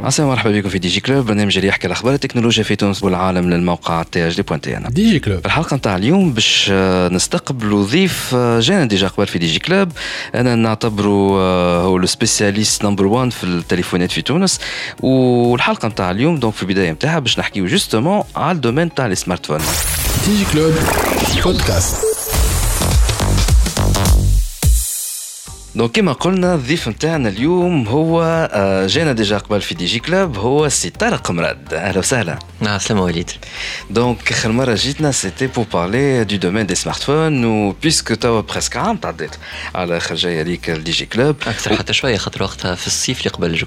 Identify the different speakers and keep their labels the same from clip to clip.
Speaker 1: عسلامة مرحبا بكم في Digi Club برنامج اللي يحكي على أخبار التكنولوجيا في تونس والعالم للموقع THD point tn
Speaker 2: Digi Club
Speaker 1: في الحلقة نتاع اليوم باش آه، نستقبلوا ضيف آه، جانا déjà قبل في Digi Club أنا نعتبره آه، هو le spécialiste number 1 في التليفونات في تونس. والحلقة نتاع اليوم donc في البداية نتاعها باش نحكيو justement على ال domaine تاع ال smartphone
Speaker 2: Digi Club podcast
Speaker 1: donc كما قلنا الضيف نتاعنا اليوم هو آه، جانا déjà قبل في Digi Club هو سي طارق مراد أهلا وسهلا.
Speaker 3: نعم سلام وليد.
Speaker 1: donc آخر مرة جيتنا c'était pour parler du domaine des smartphones و puisque توا presque عام تعديت على خرجيه ليك ال Digi Club
Speaker 3: أكثر حتى شوية خاطر وقتها في الصيف اللي قبل جو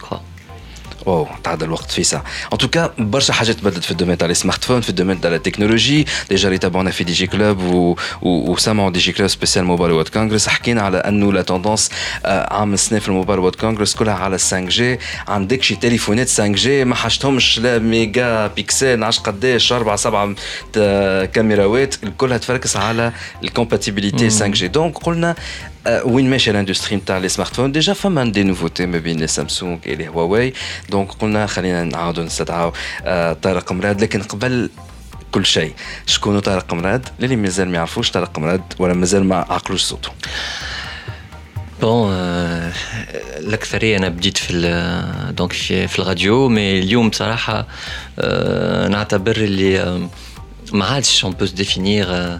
Speaker 1: واو تعدى الوقت في ساعه en tout cas برشا حاجات تبدلت في ال domaine تاع les smartphones في ال domaine تاع ال technologie déjà اللي تابعونا في Digi Club و... و... وسمعوا Digi Club spécial Mobile World Congress حكينا على أنه la tendance آه، عام السنة في ال Mobile World Congress كلها على 5G عندك شي تليفونات 5G ما حاجتهمش لا ميجا بيكسل نعرفش قداش أربع سبعة تا- كاميراوات كلها تفركس على ال compatibilité 5G donc قلنا آه، وين ماشي ال industrie نتاع les smartphones déjà فما des nouveautés ما بين سامسونج لي هواوي donc قلنا خلينا نعاودوا نستدعوا آه، طارق مراد لكن قبل كل شيء شكون طارق مراد للي مازال ما يعرفوش طارق مراد ولا مازال ما عقلوش صوته
Speaker 3: bon الاكثريه أنا بديت في donc في, الراديو mais اليوم بصراحه نعتبر اللي ما عادش on peut définir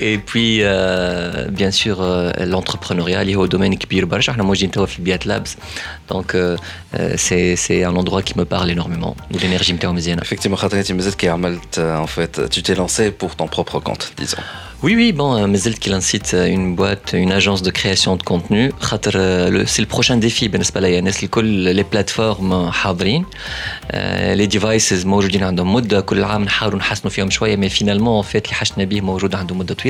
Speaker 3: Et puis, euh, bien sûr, euh, l'entrepreneuriat اللي هو دومين كبير برشا احنا موجودين توا في بيات لابس دونك سي سي ان اندروا qui me parle énormément والانرجي نتاعو مزيانه
Speaker 1: Effectivement, خاطر انت مازلت كي عملت آه، en fait tu t'es lancé pour ton propre compte disons
Speaker 3: Oui, oui, bon, euh, مازلت كي لانسيت une boîte, une agence de création de contenu خاطر euh, le- c'est le prochain défi بالنسبة لي الناس الكل les plateformes حاضرين آه، les devices موجودين عندهم مدة كل عام نحاولوا نحسنوا فيهم شوية مي فينالمون فات اللي حشنا به موجود عنده مدة طويلة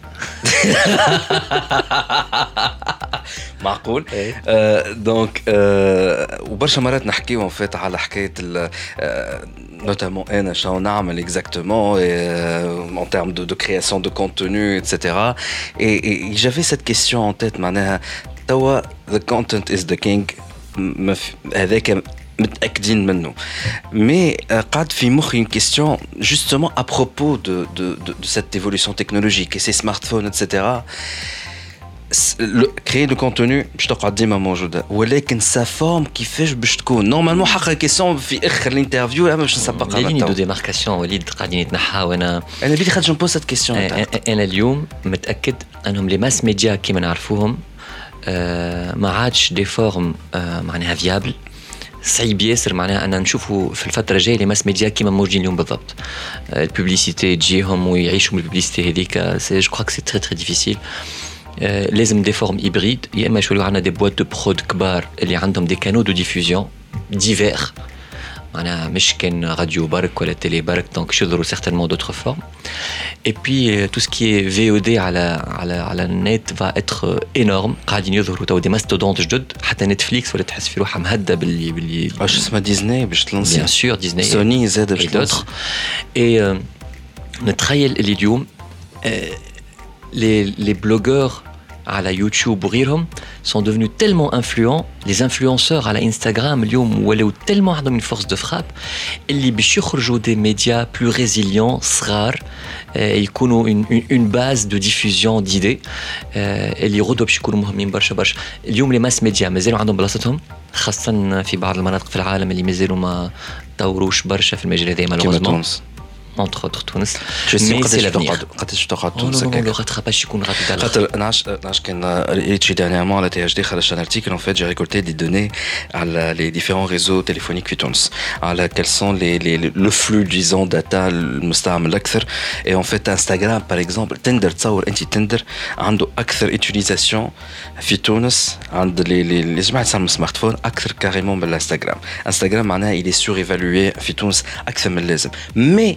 Speaker 1: معقول آه دونك آه وبرشا مرات نحكيو فات على حكايه نوتامون انا شنو نعمل اكزاكتومون en termes de, de création de contenu etc et, et j'avais cette question en tête معناها توا the content is the king ما في- هذاك متاكدين منه مي قعد في مخي une question justement à propos de, de, de, de cette évolution technologique et ces smartphones etc كري دو كونتوني باش تقعد ديما موجوده ولكن سا فورم كيفاش باش تكون نورمالمون حق كيسيون في اخر الانترفيو اما باش نسبقها
Speaker 3: لي ليني دو
Speaker 1: بالتو.
Speaker 3: ديماركاسيون وليد قاعدين يتنحاو انا
Speaker 1: انا بيدي خاطر جنبوز هاد كيسيون
Speaker 3: انا اليوم متاكد انهم لي ماس ميديا كيما نعرفوهم آه، ما عادش دي فورم آه، معناها فيابل صعيب ياسر معناها انا نشوفوا في الفتره الجايه لي ماس ميديا كيما موجودين اليوم بالضبط آه، الببليسيتي تجيهم ويعيشوا من الببليسيتي هذيك سي جو كخوا سي تري تري ديفيسيل آه، لازم دي فورم هيبريد يا اما يشولوا عندنا دي بوات دو برود كبار اللي عندهم دي كانو دو ديفوزيون ديفير معناها مش كان راديو برك ولا تيلي برك دونك يشدروا سيغتينمون دوتر فورم اي بي تو سكي في او دي على على على النت فا اتر انورم قاعدين يظهروا تو دي ماستودونت جدد حتى نتفليكس ولا تحس في روحها مهده باللي باللي
Speaker 1: واش اسمها ديزني باش تلونسي
Speaker 3: بيان سور ديزني
Speaker 1: سوني زاد باش
Speaker 3: et
Speaker 1: تلونسي
Speaker 3: d'autres. Et euh, نتخيل اللي اليوم آه، les, les blogueurs على يوتيوب وغيرهم sont devenus tellement influents les influenceurs على انستغرام اليوم ولاو tellement عندهم une force de frappe اللي باش يخرجوا des médias plus résilients صغار يكونوا une, une, une base de diffusion d'idées اللي يغدوا باش يكونوا مهمين برشا برشا اليوم لي ماس ميديا مازالوا عندهم بلاصتهم خاصة في بعض المناطق في العالم اللي مازالوا ما طوروش برشا في المجال هذا مالوغوزمون اونتر اوتر تونس
Speaker 1: مي سي لافنير قداش تقعد تونس
Speaker 3: نو لو راتراباج يكون رابيد
Speaker 1: خاطر نعرفش نعرفش كان قريت شي دانيامون على تي اش دي خرج ان ارتيكل ان فيت جي ريكولتي دي دوني على لي ديفيرون ريزو تليفونيك في تونس على كال سون لي لي لو فلو ديزون داتا المستعمل اكثر اي ان فيت انستغرام باغ اكزومبل تندر تصور انت تندر عنده اكثر اتيليزاسيون في تونس عند لي لي جماعه تستعمل سمارت فون اكثر كاريمون من الانستغرام انستغرام معناها il est surévalué في تونس اكثر من اللازم مي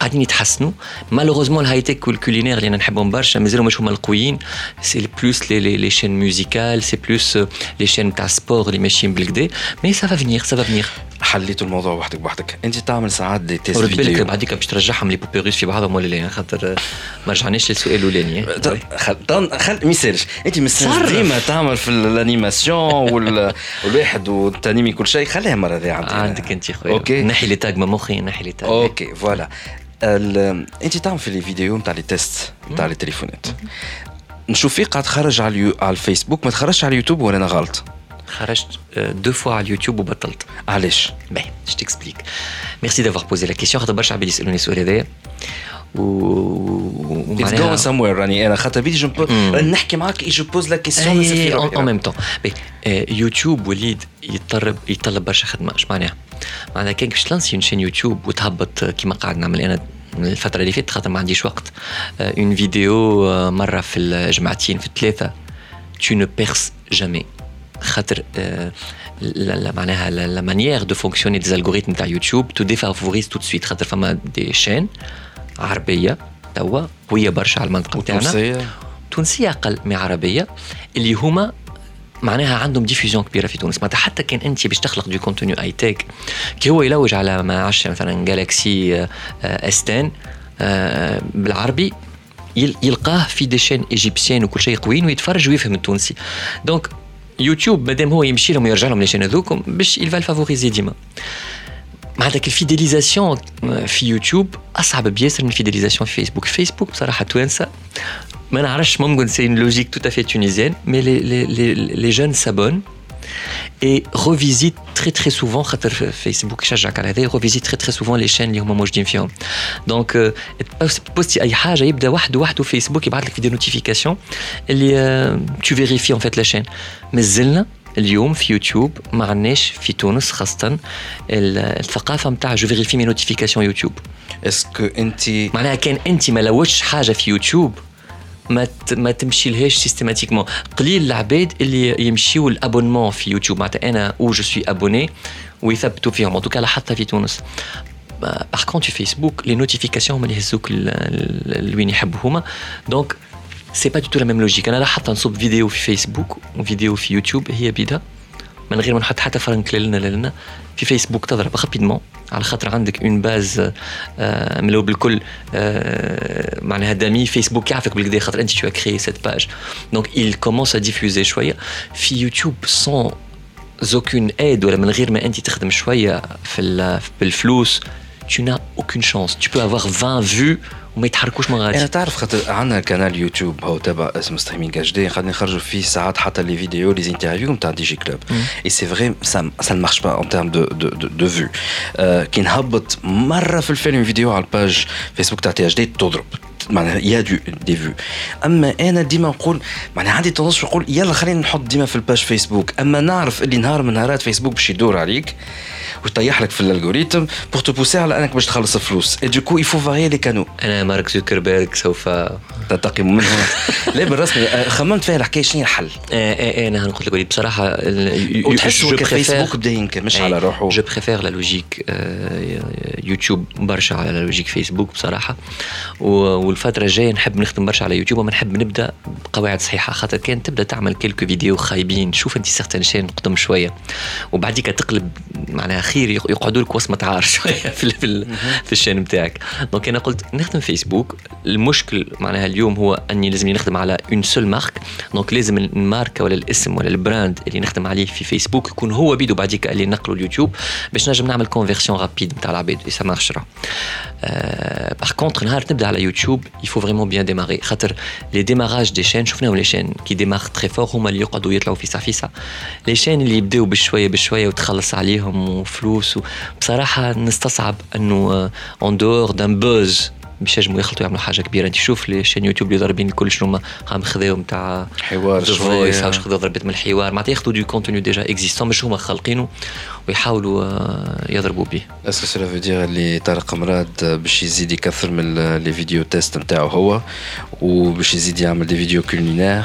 Speaker 3: قاعدين يتحسنوا. مالوغوزمون الهاي تك والكولينير اللي أنا نحبهم برشا مازالوا مش هما القويين. سي بلوس لي لي لي شين ميوزيكال سي بلوس لي شين تاع سبور اللي ماشيين بالكدا مي سافا فينير سافا فينير
Speaker 1: حليتوا الموضوع وحدك بوحدك. أنت تعمل ساعات دي تيست
Speaker 3: ورد بالك بعديك باش ترجعهم لي بوبي روس في بعضهم ولا لا؟ خاطر ما رجعناش للسؤال الأولاني
Speaker 1: خل طن- خل ما يسالش أنت مستنس
Speaker 3: صرف.
Speaker 1: ديما تعمل في الأنيماسيون وال... والواحد والتانيمي كل شيء. خليها المره ذي عندي.
Speaker 3: عندك أنت خويا.
Speaker 1: أوكي.
Speaker 3: نحي لي تاج مخي نحي لي تاج
Speaker 1: أوكي فوالا. ال- انت تعمل في les vidéos نتاع les tests نتاع les تليفونات. نشوف فيك قاعد تخرج على. على الفيسبوك ما تخرجش على اليوتيوب ولا أنا غلط؟
Speaker 3: خرجت deux fois على اليوتيوب وبطلت.
Speaker 1: علاش؟
Speaker 3: باهي je t'explique. Merci d'avoir posé la question. خاطر برشا عباد يسالوني السؤال هذايا و
Speaker 1: It's going somewhere راني أنا خاطر بدي جو نحكي معاك et je pose la question
Speaker 3: en même طون يوتيوب وليد يتطلب يتطلب برشا خدمة. اش معناها؟ معناها كان باش تلانسي اون شين يوتيوب وتهبط كيما قاعد نعمل أنا من الفترة اللي فاتت خاطر ما عنديش وقت اون فيديو آه، مرة في الجمعتين في الثلاثة tu ne perces jamais خاطر آه، لا لا- معناها لا مانيير دو فونكسيوني دي الغوريثم تاع يوتيوب تو ديفافوريز تو سويت خاطر فما دي شين عربية توا قوية برشا على المنطقة تاعنا
Speaker 1: تونسيه
Speaker 3: تونسيه اقل من عربيه اللي هما معناها عندهم diffusion كبيرة في تونس. معناتها حتى كان انت باش تخلق du contenu high-tech كي هو يلوج على ما عرفش مثلا جالكسي اس 10 آه، بالعربي يل- يلقاه في des chaînes égyptiennes وكل شيء قويين ويتفرج ويفهم التونسي. donc يوتيوب مادام هو يمشي لهم ويرجع لهم les chaînes هذوكم باش يلفا favoriser ديما. معناتها الفيديليزاسيون في يوتيوب اصعب بياسر من الفيديليزاسيون في فيسبوك فيسبوك بصراحه توانسه ما نعرفش ممكن سي une logique tout à fait tunisienne mais les, les, les, les jeunes s'abonnent et revisitent très très souvent خاطر فيسبوك يشجعك على هذا ريفيزيت très très souvent les chaînes اللي هما موجودين فيهم دونك بوستي اي حاجه يبدا وحده وحده فيسبوك يبعث لك في دي نوتيفيكاسيون اللي تو فيريفي ان فيت لا شين مازلنا اليوم في يوتيوب ما عندناش في تونس خاصة ال- الثقافة نتاع جو فيريفي مي نوتيفيكاسيون يوتيوب.
Speaker 1: est-ce que انت
Speaker 3: معناها كان انت ما لوجتش حاجة في يوتيوب ما ما تمشي لهاش systématiquement قليل العباد اللي يمشيو ال abonnement في يوتيوب. معناتها أنا أو je suis abonné ويثبتوا فيهم. en tout cas لاحظتها في تونس. par contre في فيسبوك les notifications هما اللي يهزوك لوين يحبوا هما دونك سي با دو تو لا ميم لوجيك انا لاحظت نصب فيديو في فيسبوك وفيديو في يوتيوب هي بيدا من غير ما نحط حتى فرنك لنا لنا في فيسبوك تضرب رابيدمون على خاطر عندك اون باز آه، ملو بالكل آه، معناها دامي فيسبوك يعرفك بالكدا خاطر انت تو كريي سيت باج دونك il commence à diffuser شويه في يوتيوب سون زوكون ايد ولا من غير ما انت تخدم شويه في ال- بالفلوس tu n'as aucune chance tu peux avoir 20 vues وما يتحركوش من
Speaker 1: أنا
Speaker 3: غادي
Speaker 1: تعرف خاطر عندنا قناه يوتيوب هو تبع اسمه ستريمينغ اتش دي قاعدين نخرجوا فيه ساعات حتى les vidéos les interviews نتاع DJ Club. et c'est vrai ça ça marche pas en termes de de de, de vues كي نهبط مره في الفيلم فيديو على ال page فيسبوك تاع THD تضرب معناها y a de des vues اما أنا ديما نقول معناها عندي تونس نقول يلا خلينا نحط ديما في ال page فيسبوك اما نعرف اللي نهار من نهارات فيسبوك باش يدور عليك ويطيح لك في ال algorithme pour te pousser على أنك باش تخلص فلوس et du coup il faut varier
Speaker 3: les canaux أنا مارك زوكربيرغ سوف
Speaker 1: تنتقم منه لا بالرسمي آه، خممت فيها الحكاية شنو الحل؟
Speaker 3: إيه إيه أنا قلت لك بصراحة
Speaker 1: وتحسوا فيسبوك بدأ ينكر مش على روحه.
Speaker 3: je préfère la logique يوتيوب برشا على la logique فيسبوك بصراحه والفترة الجاية نحب نخدم برشا على يوتيوب وما نحب نبدأ بقواعد صحيحة. خاطر كان تبدأ تعمل quelques vidéos خايبين. شوف أنت certaines chaînes قدم شوية. وبعديك تقلب معناها خير يقعدوا لك وصمه عار شوية في في, في ال chaîne نتاعك donc أنا قلت نخدم فيسبوك المشكل معناها اليوم هو أني لازم نخدم على une seule marque donc لازم الماركة ولا الاسم ولا ال brand اللي نخدم عليه في فيسبوك يكون هو بيدو بعديك اللي نقلوا اليوتيوب باش نجم نعمل conversion rapide نتاع العباد. et ça marchera par contre نهار تبدا على يوتيوب il faut vraiment bien démarrer خاطر les démarrages des chaînes شفناهم les chaînes qui démarrent très fort هما اللي يقعدوا يطلعوا فيسا فيسا les chaînes اللي يبداو بشوية بشوية وتخلص عليهم وفلوس بصراحه نستصعب إنه en dehors d'un buzz باش ينجموا يخلطوا يعملوا حاجة كبيرة. أنت شوف les chaînes يوتيوب اللي ضاربين الكل شنو هما خذاو نتاع
Speaker 1: حوار
Speaker 3: شوية. واش خذاو ضربت من الحوار. معناتها ياخذوا du contenu déjà existant مش هما خالقينه ويحاولوا آه، يضربوا به.
Speaker 1: est-ce que cela veut dire اللي طارق مراد باش يزيد يكثر من les vidéos tests نتاعو هو وباش يزيد يعمل des vidéos culinaires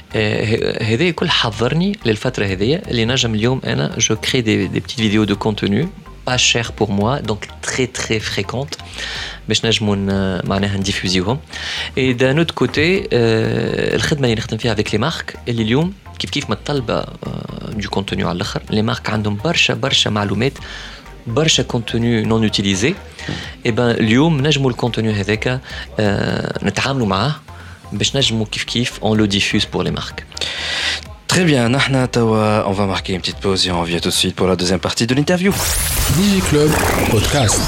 Speaker 3: هذا كل حضرني للفتره هذه اللي نجم اليوم انا جو كري دي, دي بتيت فيديو دو كونتوني با شير بور موا دونك تري تري فريكونت باش نجموا معناها نديفوزيوهم اي دان اوت كوتي الخدمه اللي نخدم فيها افيك لي مارك اللي اليوم كيف كيف متطلبه دو كونتوني على الاخر لي مارك عندهم برشا برشا معلومات برشا كونتوني نون اوتيليزي اي بان اليوم نجموا الكونتوني هذاك نتعاملوا معاه باش نجموا كيف كيف on le diffuse pour les marques.
Speaker 1: Très bien, Nahna Tawa, on va marquer une petite pause et on revient tout de suite pour la deuxième partie de l'interview.
Speaker 2: DigiClub Podcast.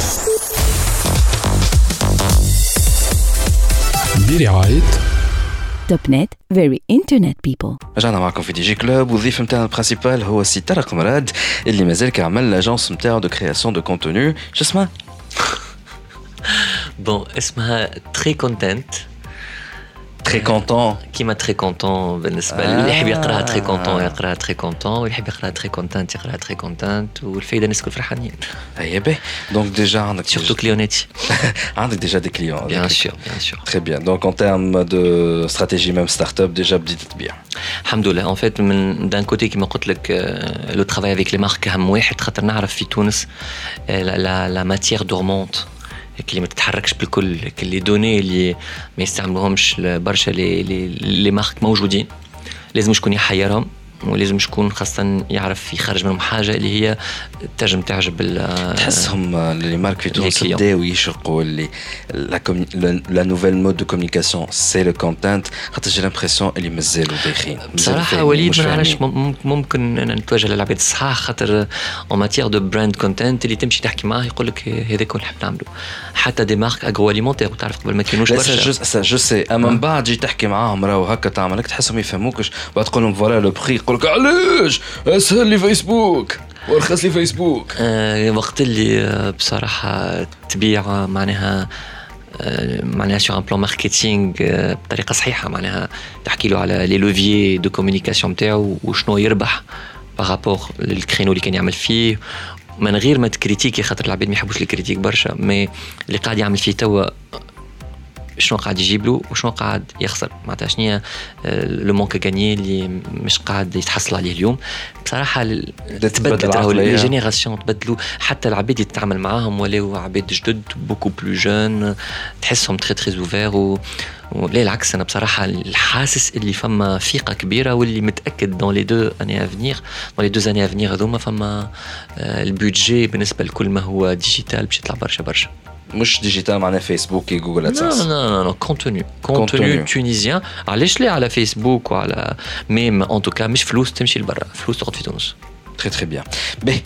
Speaker 2: برعاية
Speaker 4: توب نت فيري انترنت بيبل
Speaker 1: رجعنا معكم في دي جي كلوب والضيف نتاعنا البرانسيبال هو سي طارق مراد اللي مازال كيعمل لاجونس نتاعو دو كرياسيون دو كونتوني شو اسمها؟
Speaker 3: بون اسمها تري كونتنت
Speaker 1: تري كونتون
Speaker 3: كيما تري كونتون بالنسبه لي اللي يحب يقراها تري كونتون يقراها تري كونتون واللي يحب يقراها تري كونتنت يقراها تري كونتنت والفايده الناس الكل فرحانين
Speaker 1: اي باهي دونك ديجا عندك
Speaker 3: سورتو كليونيتي
Speaker 1: عندك ديجا دي كليون
Speaker 3: بيان سور بيان سور
Speaker 1: تري بيان دونك اون تيرم دو استراتيجي ميم ستارت اب ديجا بديت تبيع
Speaker 3: الحمد لله اون فيت من دان كوتي كيما قلت لك لو ترافاي افيك لي مارك اهم واحد خاطر نعرف في تونس لا ماتيير دورمونت اللي ما تتحركش بالكل اللي دوني اللي ما يستعملوهمش برشا les marques موجودين. لازم شكون يحيرهم. ولازم شكون خاصة يعرف يخرج منهم حاجة اللي هي تنجم تعجب
Speaker 1: تحسهم les marques في تونس بداو يشرقوا اللي la nouvelle mode de communication c'est le content خاطر j'ai l'impression اللي مازالوا دايخين
Speaker 3: بصراحة وليد ما نعرفش ممكن أنا نتوجه للعباد الصحاح خاطر اون ماتيير دو براند كونتنت اللي تمشي تحكي معاه يقول لك هذاك نحب نعملو. حتى دي مارك اغرو اليمونتير تعرف قبل ما كانوش
Speaker 1: برشا. جو سي اما من بعد جي تحكي معاهم راهو هكا تعمل تحسهم يفهموكش بعد تقول لهم فوالا لو بري يقول لك علاش؟ اسهل لي فيسبوك وارخص لي فيسبوك.
Speaker 3: آه وقت اللي بصراحة تبيع معناها معناها سور ان بلان ماركتينغ بطريقة صحيحة معناها تحكي له على les leviers de communication نتاعو وشنو يربح par rapport لل créneau اللي كان يعمل فيه. من غير ما تcritiquer خاطر العباد ما يحبوش ال critique برشا mais اللي قاعد يعمل فيه توا شنو قاعد يجيب له وشنو قاعد يخسر. معناتها شنو le manque à gagner اللي مش قاعد يتحصل عليه اليوم. بصراحة تبدلت راهو les générations تبدلوا حتى العباد اللي تتعامل معاهم ولاو عباد جدد beaucoup plus jeunes تحسهم تري تري اوفير و لا العكس أنا بصراحة الحاسس اللي فما ثقه كبيرة واللي متأكد دون لي دو اني افنيغ دون لي دو اني افنيغ هذوما فما البودجي بالنسبة لكل ما هو ديجيتال باش يطلع برشا برشا.
Speaker 1: مش ديجيتال معناها فيسبوك كي جوجل
Speaker 3: Non,
Speaker 1: ادسنس
Speaker 3: non, non, non, contenu. Contenu
Speaker 1: Contenu.
Speaker 3: tunisien. علاش لا على فيسبوك وعلى ميم ان توكا مش فلوس تمشي لبرا فلوس تقعد في تونس
Speaker 1: تري تري بيان باهي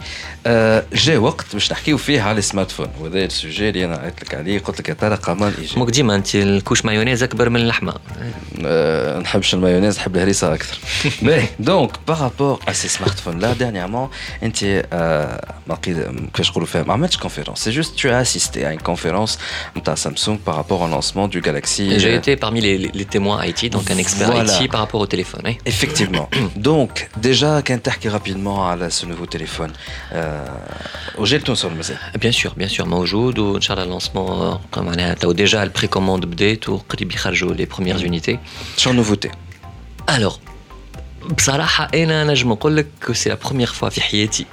Speaker 1: آه، جا وقت باش نحكيو فيه على السمارت فون وهذا السوجي اللي انا عيطت لك عليه قلت لك يا ترى قامان ايجابي
Speaker 3: موك ديما انت الكوش مايونيز اكبر من اللحمه
Speaker 1: آه، نحبش المايونيز نحب الهريسه اكثر باهي دونك بارابور ا سي سمارت فون لا ديرنيامون انت آه، ما قيد كيفاش نقولوا فيها ما عملتش كونفيرونس سي جوست تو اسيستي ا une conférence نتاع سامسونج بارابور au lancement du Galaxy
Speaker 3: J'ai été parmi les, les témoins IT, donc un expert
Speaker 1: Voilà.
Speaker 3: IT par rapport au téléphone. oui.
Speaker 1: Effectivement. Donc, déjà, كان تحكي rapidement على ce nouveau téléphone. Euh, وجاي لتونس ولا مازال؟
Speaker 3: Bien sûr, bien sûr, موجود وان شاء الله lancement معناها تو ديجا البريكوموند بدات وقريب يخرجوا les premières unités.
Speaker 1: شنو نوفوتي؟
Speaker 3: الوغ بصراحة أنا نجم نقول لك سي لا بروميير فوا في حياتي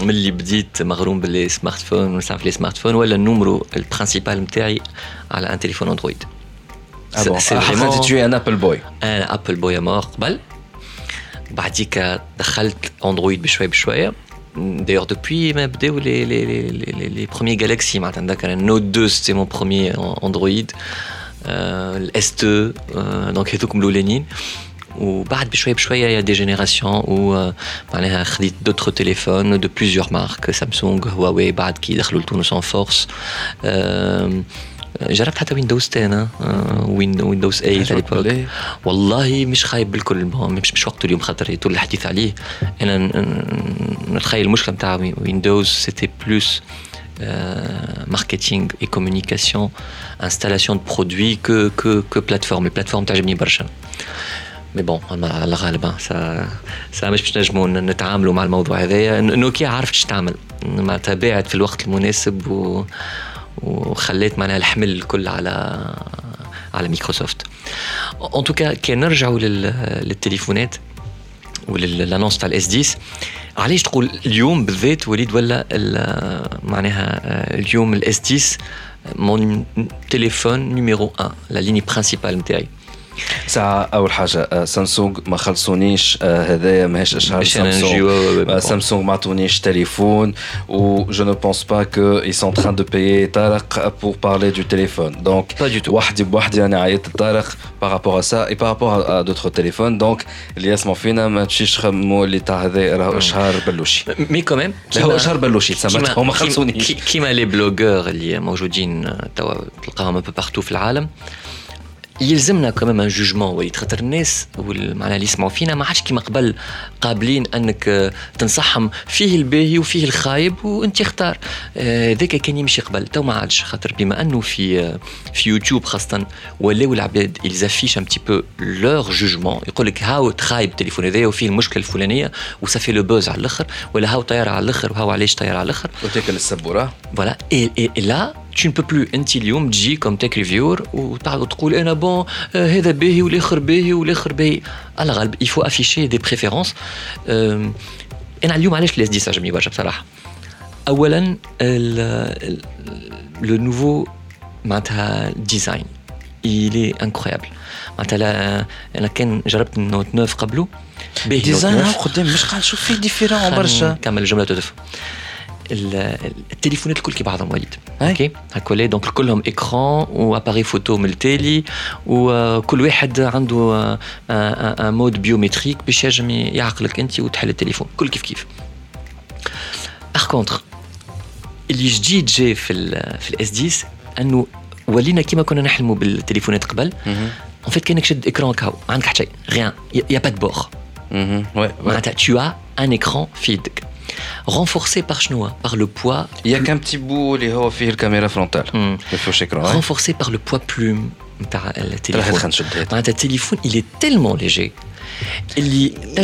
Speaker 3: ملي بديت مغروم باللي سمارت فون ونسمع في لي سمارت فون ولا النومرو البرانسيبال نتاعي على ان تليفون اندرويد
Speaker 1: Ah bon,
Speaker 3: C'est
Speaker 1: ah,
Speaker 3: vraiment-
Speaker 1: tu es un Apple boy.
Speaker 3: انا ابل بويا مور قبل بعديك دخلت اندرويد بشويه بشويه D'ailleurs, depuis, ما بداو les, les, les, les, les premiers Galaxy معناتها عندك انا Note 2 c'était mon premier Android euh, ال S2 euh, donc هذوكم الاولانيين وبعد بشويه بشويه يا دي جينيراسيون و معناها خديت دوتر تليفون دو بليزيور مارك سامسونج هواوي بعد كي دخلوا لتونس اون فورس جربت حتى Windows 10 وين Windows 8 على ليبوك والله مش خايب بالكل مش مش وقته اليوم خاطر طول الحديث عليه. أنا نتخيل المشكلة نتاع Windows c'était plus marketing et communication installation de produit que que que plateforme ال plateforme تعجبني برشا. mais bon على الغالب سا سا مش باش نجموا نتعاملوا مع الموضوع هذايا. نوكيا عرفت اش تعمل. معناتها باعت في الوقت المناسب و وخليت معناها الحمل الكل على على Microsoft en tout cas كي نرجعوا لل- للتليفونات ولل annonce تاع ال S 10 علاش تقول اليوم بالذات وليد ولا معناها اليوم ال S 10 mon téléphone numéro 1 la ligne principale نتاعي
Speaker 1: ساعة أول حاجة آه، سامسونج ما خلصونيش آه، هذايا ماهيش إشهار
Speaker 3: باش أنا
Speaker 1: سامسونج
Speaker 3: نجيو-
Speaker 1: آه، سامسونج ما عطونيش تليفون و جو نو بونس با كو ils sont en train de payer طارق pour parler du téléphone donc
Speaker 3: Pas du tout.
Speaker 1: وحدي بوحدي أنا عيطت لطارق par rapport à ça et par rapport à, à d'autres téléphones donc اللي يسمعوا فينا ما تمشيش تخمموا اللي تاع هذا راهو إشهار بلوشي
Speaker 3: مي كوميم
Speaker 1: لا هو إشهار بلوشي تسمى هما خلصونيش
Speaker 3: كيما لي بلوغور اللي موجودين توا تلقاهم ان بو بارتو في العالم يلزمنا كمان ان جوجمون وليد خاطر الناس معناها اللي يسمعوا فينا. ما عادش كيما قبل قابلين أنك آه، تنصحهم فيه الباهي وفيه الخايب وأنت اختار. آه، ذاك كان يمشي قبل. تو ما عادش خاطر بما أنه في آه، في يوتيوب خاصة ولاو العباد ils affichent un petit peu leur jugement يقول لك هاو تخايب التليفون هذايا وفيه المشكلة الفلانية و ça fait le buzz على الآخر ولا هاو طياره على الآخر وهاو علاش طياره على الآخر.
Speaker 1: وتاكل
Speaker 3: et, et là, tu ne peux plus انت اليوم تجي كوم تك ريفيور وتقعد تقول انا بون آه، هذا باهي والاخر باهي والاخر باهي على غالب il faut afficher des préférences آم، انا اليوم علاش الاس 10 عجبني برشا بصراحه اولا لو نوفو معناتها ديزاين il est incroyable معناتها لا- انا كان جربت النوت 9 قبله باهي النوت
Speaker 1: ديزاين
Speaker 3: 9.
Speaker 1: قدام مش قاعد نشوف فيه ديفيرون برشا
Speaker 3: نكمل الجمله تدف ال- التليفونات الكل كي بعضهم وليد. OK هكا donc كلهم écran و appareil photo من التالي وكل واحد عنده un mode biométrique باش ينجم يعقلك انت وتحل التليفون كل كيف كيف par contre اللي جديد جاي في ال في ال S 10 انه ولينا كيما كنا نحلموا بالتليفونات قبل. en fait كانك شد écran كاو ما عندك حتى شيء rien y a pas de bords
Speaker 1: مهم. ouais, ouais.
Speaker 3: معناتها tu as un écran في يدك renforcée par chnoa, par le poids.
Speaker 1: Il n'y a qu'un petit bout, les la
Speaker 3: caméra
Speaker 1: frontale. Hmm. Hein.
Speaker 3: Renforcée par le poids plume. Le téléphone, il est tellement léger. Il y a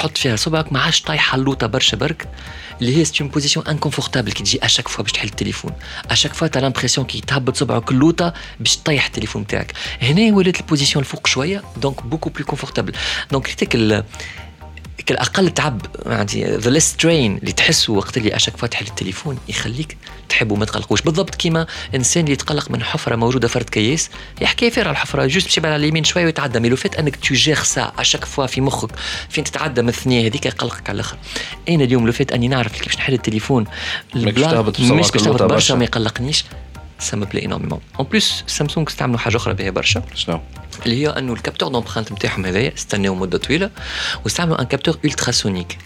Speaker 3: تحط فيها صبعك ما عادش طايحة اللوطة برشا برك اللي هي une position inconfortable كي تجي à chaque fois باش تحل التليفون. à chaque fois t'as l'impression كي تهبط صبعك اللوطة باش تطيح التليفون تاعك هنا ولات ال position الفوق شوية donc beaucoup plus confortable donc ريتك أقل تعب يعني ذا ليست ترين اللي تحسه وقت اللي à chaque fois تحل التليفون يخليك تحبوا ما تقلقوش. بالضبط كيما إنسان اللي يتقلق من حفرة موجودة فرد كياس يحكي فير على الحفرة juste باش على اليمين شوية ويتعدى. mais le fait أنك tu gères ça à chaque fois في مخك فين تتعدى من الثنية هذيك يقلقك على الآخر. أنا اليوم لو فيت أني نعرف كيفاش نحل التليفون
Speaker 1: مش تهبط
Speaker 3: مش برشا. ما يقلقنيش. سا مو بلاي انورمون اون بليس سامسونج استعملوا حاجه اخرى بها برشا
Speaker 1: شنو؟
Speaker 3: اللي هي انه الكابتور دومبرانت نتاعهم هذايا استناو مده طويله واستعملوا ان كابتور التراسونيك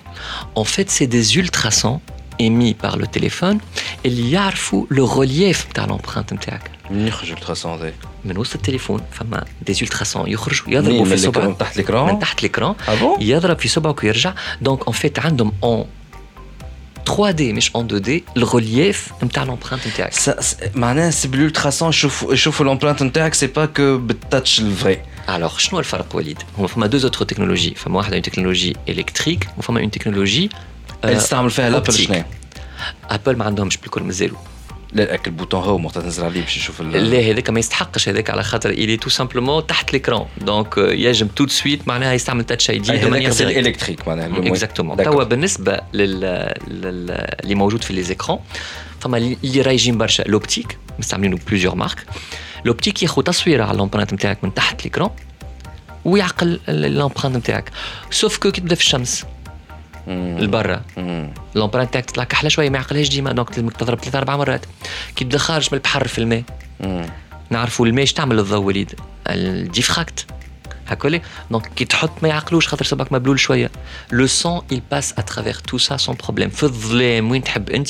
Speaker 3: اون فيت سي دي التراسون émis par le téléphone اللي يعرفوا لو ريليف نتاع لومبرانت نتاعك
Speaker 1: من يخرج الالتراسون هذا
Speaker 3: من وسط التليفون فما دي التراسون يخرجوا يضربوا في صبعك
Speaker 1: من تحت الاكران
Speaker 3: من تحت الاكران
Speaker 1: ah
Speaker 3: يضرب في صبعك ويرجع دونك اون فيت عندهم اون 3 دي مش اون 2 دي الريليف نتاع لومبرانت نتاعك
Speaker 1: معناها سي بالالتراسون يشوفوا يشوفوا لومبرانت نتاعك سي با كو بالتاتش الفري
Speaker 3: الوغ شنو الفرق وليد؟ هما فما دو زوتر تكنولوجي فما واحده اون تكنولوجي الكتريك وفما اون تكنولوجي
Speaker 1: اللي تستعمل فيها الابل شنو؟
Speaker 3: ابل ما عندهمش بالكل مازالوا
Speaker 1: لا ال bouton هو وقت تنزل عليه باش يشوف
Speaker 3: لا هذاك ما يستحقش هذاك على خاطر il est tout simplement تحت l'écran donc يجم tout de suite معناها يستعمل Touch ID
Speaker 1: de manière électrique
Speaker 3: معناها exactement توا بالنسبة لل اللي موجود في les écrans فما اللي رايجين برشا. l'optique مستعملينه plusieurs marques l'optique ياخذ تصويره على l'empreinte نتاعك من تحت l'écran ويعقل l'empreinte نتاعك. sauf que كي تبدا في الشمس لبرا. l'empreinte تاعك تطلع كحله شوية ما يعقلهاش ديما. donc تضرب ثلاث أربع مرات. كي تبدا خارج من البحر في الماء. نعرفوا الماء تعمل للضوء وليد؟ elle diffracte. هكولي donc كي تحط ما يعقلوش خاطر صبعك مبلول شوية. le son il à travers tout ça sans problème. في الظلام وين تحب أنت.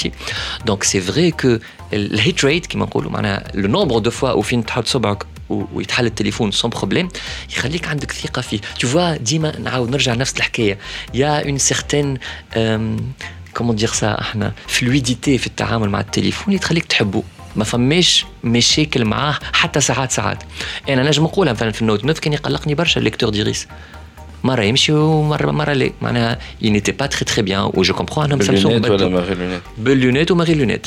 Speaker 3: donc c'est vrai que ال hit rate كيما نقولوا معناها le nombre de fois وفين تحط صبعك ويتحل التليفون sans problème يخليك عندك ثقة فيه. toutefois ديما نعاود نرجع نفس الحكاية. y a une certaine comment dire ça إحنا fluidité في التعامل مع التليفون اللي تخليك تحبه. ما فماش مشاكل معاه حتى ساعات ساعات. أنا نجم نقولها مثلا في ال Note. 9 كان يقلقني برشا ال lecteur d'iris مرة يمشي ومره مرة لا. معناها il n'était pas très très bien. و je comprends انهم
Speaker 1: سامسونج ولا ما غير lunettes
Speaker 3: بال lunettes وما غير lunettes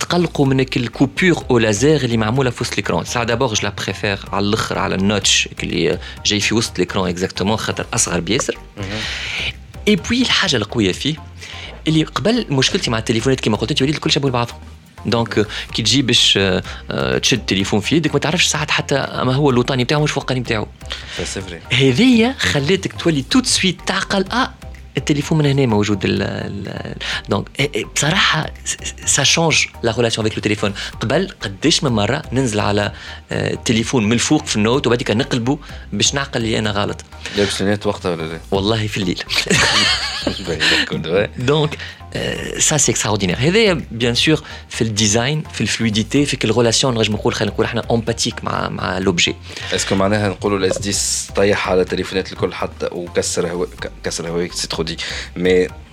Speaker 3: تقلقوا من ال coupure au laser اللي معمولة في وسط l'écran ساعه d'abord je la préfère على الآخر على ال notch اللي جاي في وسط l'écran exactement خاطر أصغر بياسر. اي بوي الحاجة القوية فيه اللي قبل مشكلتي مع التليفونات كما قلت وليد الكل شبه بعضهم donc كي تجي باش تشد التليفون في يدك ما تعرفش ساعات حتى ما هو اللوطاني بتاعه مش فوقاني بتاعه. هذيا خلاتك تولي tout de suite تعقل آه التليفون من هنا موجود donc بصراحة ça change la relation avec le téléphone قبل قداش من مرة ننزل على التليفون من الفوق في النوت وبعد نقلبه باش نعقل اللي أنا غلط.
Speaker 1: لابس lunettes وقتها ولا لا؟
Speaker 3: والله في الليل. دونك سا سي اكستراوردينير هذايا بيان سور في الديزاين في الفلويديتي في الريلاسيون نجم نقول خلينا نقول احنا امباتيك مع مع لوبجي
Speaker 1: اسكو معناها نقولوا الاس دي طيح على التليفونات الكل حتى وكسر هو كسر هواك سي ترو دي مي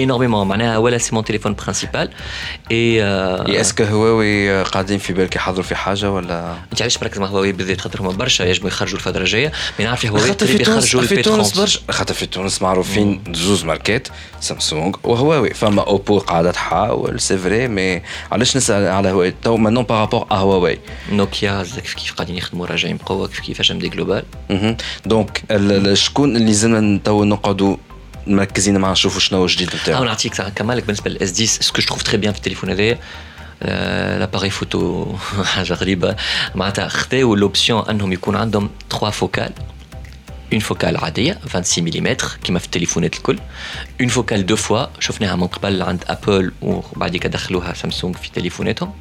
Speaker 3: énormément معناها ولا سي مون تليفون برينسيبال اي
Speaker 1: اسكو هواوي قاعدين في بالك يحضروا في حاجة ولا؟
Speaker 3: انت علاش مركز مع هواوي بالذات خاطر هما برشا يجموا يخرجوا الفترة الجاية. mais نعرف هواوي
Speaker 1: خاطر في تونس في تونس برشا. خاطر في تونس معروفين زوز ماركات سامسونج وهواوي. فما اوبو قاعدة تحاول c'est vrai mais علاش نسأل على هواوي؟ maintenant par rapport à هواوي
Speaker 3: نوكيا كيف كيف قاعدين يخدموا راجعين بقوة كيف كيف HMD Global
Speaker 1: donc شكون اللي زلنا تو نقعدوا مركزين معاه نشوفوا شنو جديد
Speaker 3: نتاعو نعطيك كمالك بالنسبه للاس 10 سكو جو تروف تري بيان في التليفون هذايا لاباري فوتو حاجه غريبه معناتها خذاو لوبسيون انهم يكون عندهم 3 فوكال une focale عاديه 26 ملم كيما في التليفونات الكل une focale deux fois شفناها من قبل عند ابل وبعديك دخلوها سامسونج في تليفوناتهم.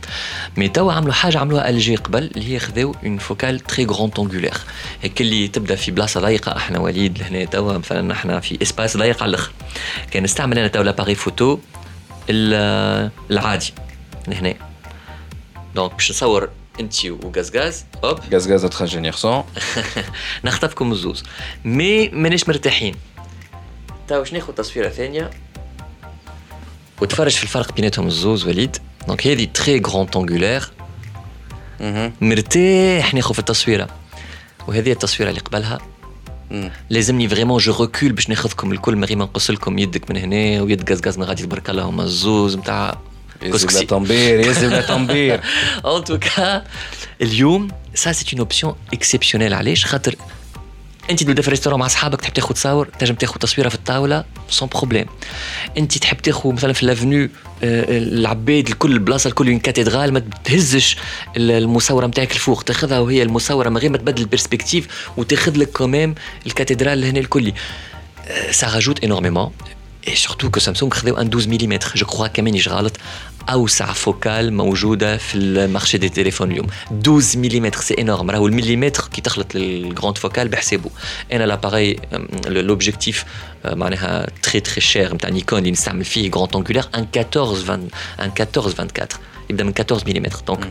Speaker 3: mais توا عملوا حاجة عملوها ال جي قبل اللي هي خذاو une focale très grand angulaire هيك اللي تبدأ في بلاصة ضيقة إحنا وليد لهنا توا مثلا إحنا في espace ضيق على الأخر. كان نستعمل أنا توا l'appareil photo العادي لهنا donc باش نصور انت وغازغاز
Speaker 1: هوب. غازغاز notre ingénieur son
Speaker 3: نخطفكم الزوز. mais مانيش مرتاحين. تو باش ناخذ تصويرة ثانية؟ وتفرج في الفرق بيناتهم الزوز وليد. donc هذه très grand angulaire مرتاح ناخذ في التصويرة. وهذه التصويرة اللي قبلها. لازمني vraiment je recule باش ناخذكم الكل من غير ما نقص لكم يدك من هنا ويد غازغاز من غادي تبارك الله هما الزوز نتاع
Speaker 1: يزيد طنبير يزيد طنبير
Speaker 3: en tout cas اليوم ça c'est une option exceptionnelle علاش؟ خاطر انت تبدا في restaurant مع أصحابك تحب تاخذ تصاور تنجم تاخذ تصويرة في الطاولة sans problème انت تحب تاخذ مثلا في l'avenue العباد الكل البلاصة الكل une cathédrale ما تهزش المصورة نتاعك الفوق. تاخذها وهي المصورة من غير ما تبدل ال perspective وتاخذ لك quand même الكاتدرال هنا الكلي. سا راجوت انورميمون اي سورتو كو سامسونج خذاو ان 12 ملم جو كخوا كمان يشغلط اوسع فوكال موجوده في المارشي دي تليفون اليوم 12 ملم سي انورم راهو المليمتر كي تخلط للجراند فوكال بحسابه انا لاباري لوبجيكتيف معناها تري تري شير نتاع نيكون اللي نستعمل فيه جراند انجولير ان 14 20 ان 14 24 يبدا من 14 ملم دونك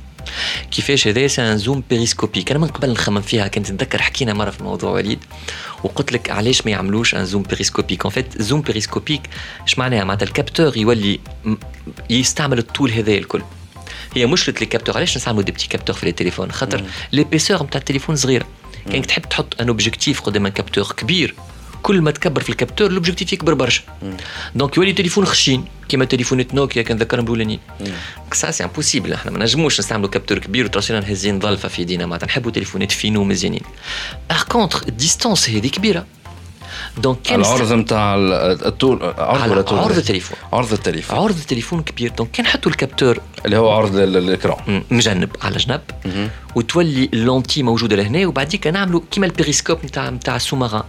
Speaker 3: كيفاش هذا c'est un zoom périscopique؟ أنا من قبل نخمم فيها كنت نتذكر حكينا مرة في الموضوع وليد وقلت لك علاش ما يعملوش un zoom périscopique en fait zoom périscopique اش معناها؟ معناتها ال capteur يولي يستعمل الطول هذا الكل. هي مشكله les capteurs علاش نستعملوا des petits capteurs في التليفون؟ خاطر l'épaisseur نتاع التليفون صغيرة. كانك تحب تحط un objectif قدام un capteur كبير. كل ما تكبر في ال capteur l'objectif يكبر برشا. donc يولي تليفون خشين. كيما تليفونات نوكيا كان ذكرهم الاولانيين ça c'est impossible إحنا ما نجموش نستعملوا capteur كبير وتراسينا نهزين ظلفه في ايدينا معناتها نحبوا تليفونات fins و مزيانين. par contre ال distance هذه كبيرة.
Speaker 1: donc كان العرض نتاع الطول
Speaker 3: عرض ولا طول؟ عرض التليفون.
Speaker 1: عرض التليفون.
Speaker 3: عرض التليفون كبير. donc كان نحطوا ال capteur
Speaker 1: اللي هو عرض l'écran
Speaker 3: مجنب على جنب. وتولي ال lentille موجودة لهنا. وبعديك نعملوا كيما ال périscope نتاع نتاع ال sous-marin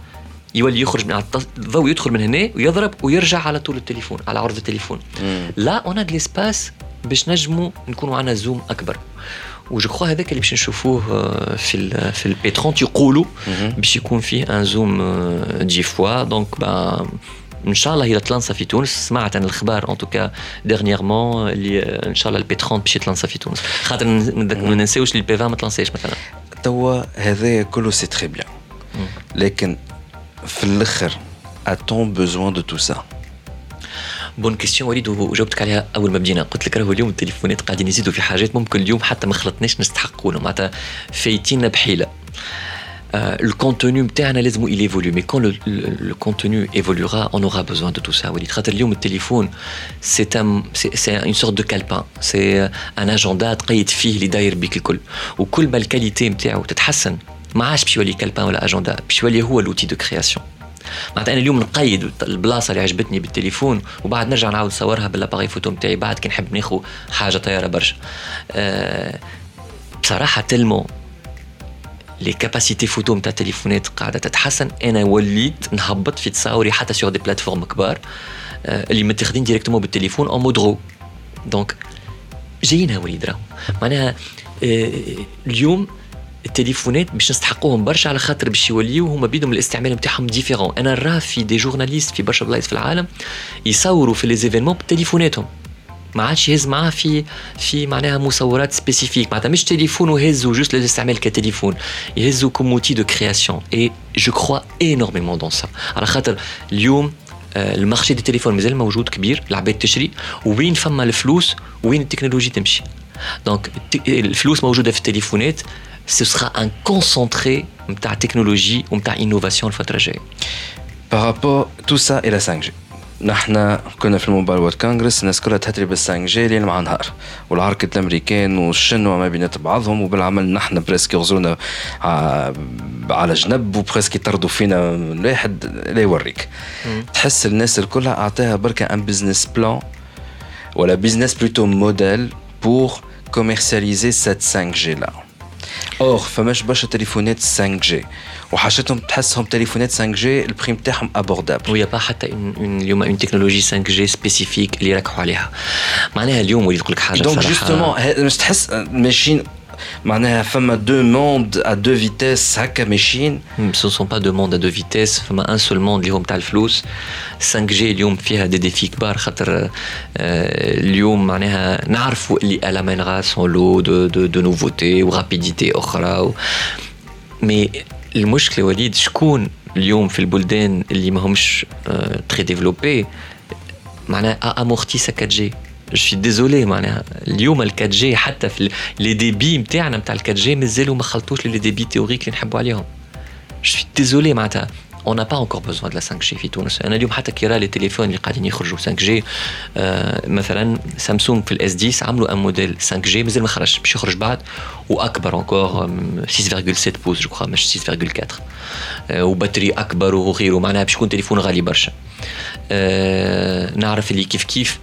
Speaker 3: يولي يخرج من الضوء يدخل من هنا ويضرب ويرجع على طول التليفون على عرض التليفون. là on a de l'espace باش نجموا نكونوا عندنا zoom أكبر. و je crois هذاك اللي باش نشوفوه في ال في ال P30 يقولوا باش يكون فيه un zoom dix fois donc با ان شاء الله هي تلانسا في تونس. سمعت عن الاخبار en tout cas dernièrement اللي ان شاء الله ال P30 باش يتلانسا في تونس. خاطر ما ننساوش اللي ال P20 ما تلانساش مثلا.
Speaker 1: توا هذا كله c'est très bien لكن في الاخر اتون بوزوان دو تو سا
Speaker 3: بون كيستيون وليد وجاوبتك عليها اول ما بدينا قلت لك راهو اليوم التليفونات قاعدين يزيدوا في حاجات ممكن اليوم حتى ما خلطناش نستحقوا لهم معناتها فايتين بحيله le contenu نتاعنا لازم il évolue mais quand le, le, le contenu évoluera on aura besoin de tout ça وليد خاطر اليوم التليفون c'est un c'est une sorte de calepin c'est un agenda تقيد فيه اللي داير بيك الكل وكل ما الكاليتي نتاعو تتحسن ما عادش باش يولي calepin ولا اجندا باش يولي هو l'outil de création. معناتها أنا اليوم نقيد البلاصة اللي عجبتني بالتليفون وبعد نرجع نعاود نصورها بال appareil photo نتاعي بعد كي نحب ناخذ حاجة طيارة برشا. أه بصراحة tellement les capacités photo نتاع التليفونات قاعدة تتحسن أنا وليت نهبط في تصاوري حتى sur des plateformes كبار أه اللي متاخدين directement بالتليفون en mode donc جايين وليد راهو. معناها أه اليوم التليفونات باش نستحقوهم برشا على خاطر باش يوليو هما بيدهم الاستعمال نتاعهم différent. أنا نراه في des journalistes في برشا بلايص في العالم يصوروا في les événements بتليفوناتهم. ما عادش يهز معاه في في معناها مصورات spécifiques معناتها مش تليفون وهزوا juste للاستعمال كتليفون. يهزوا comme outil de création et je crois énormément dans ça على خاطر اليوم آه، ال marché des téléphones مازال موجود كبير العباد تشري. وين فما الفلوس وين التكنولوجي تمشي. donc الفلوس موجودة في التليفونات. ce sera un concentré de technologie ou de innovation الفترة الجاية.
Speaker 1: Par rapport tout ça et la 5G. نحن كنا في الموبايل وورد كونغرس الناس كلها تهتري بال 5 جي ليل مع نهار والعركة الامريكان والشنوا ما بينات بعضهم وبالعمل نحن بريسك يغزونا على جنب وبريسك يطردوا فينا الواحد لا يوريك تحس الناس الكلها اعطاها بركة ان بزنس بلان ولا بزنس بلوتو موديل بور كوميرسياليزي سات 5 جي لا اور فماش برشا تليفونات 5 جي وحاجتهم تحسهم تليفونات 5 جي البريم تاعهم ابوردابل
Speaker 3: ويا با حتى اليوم اون تكنولوجي 5 جي سبيسيفيك اللي يركحوا عليها معناها اليوم وليت نقول لك حاجه
Speaker 1: دونك جوستومون مش تحس ماشيين معناها فما دو موند ا دو فيتيس هكا ماشيين
Speaker 3: سو سون با دو موند ا دو فيتيس فما ان سول موند اللي هو تاع الفلوس 5 جي اليوم فيها دي ديفي كبار خاطر اليوم معناها نعرفوا اللي الا مينغا سون لو دو دو, دو نوفوتي ورابيديتي اخرى مي المشكله وليد شكون اليوم في البلدان اللي ما همش تري ديفلوبي معناها امورتي سا 4 جي جو سوي ديزولي معناها اليوم ال 4G حتى في les débits نتاعنا نتاع ال 4G مازالوا ما خلطوش les débits théoriques اللي نحبوا عليهم. je suis désolé معناتها. On n'a pas encore besoin de la 5G في تونس. أنا اليوم حتى كي les téléphones اللي قاعدين يخرجوا 5G آه مثلا سامسونج في ال S10 عملوا un modèle 5G مازال ما خرجش باش يخرج بعد. وأكبر encore 6.7 pouces je crois مش 6.4 آه و batterie أكبر وغيره. معناها باش يكون تليفون غالي برشا. آه نعرف اللي كيف كيف.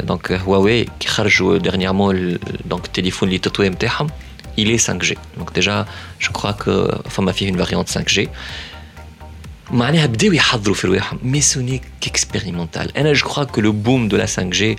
Speaker 3: دونك هواوي كي خرجوا ديرنييرمون دونك التليفون اللي تطوي نتاعهم il est 5G. Donc déjà, je crois que فما فيه une variante 5G. معناها بداو يحضروا في رواحهم مي سوني كيكسبيريمونتال انا جو كخوا كو لو بوم دو لا 5 جي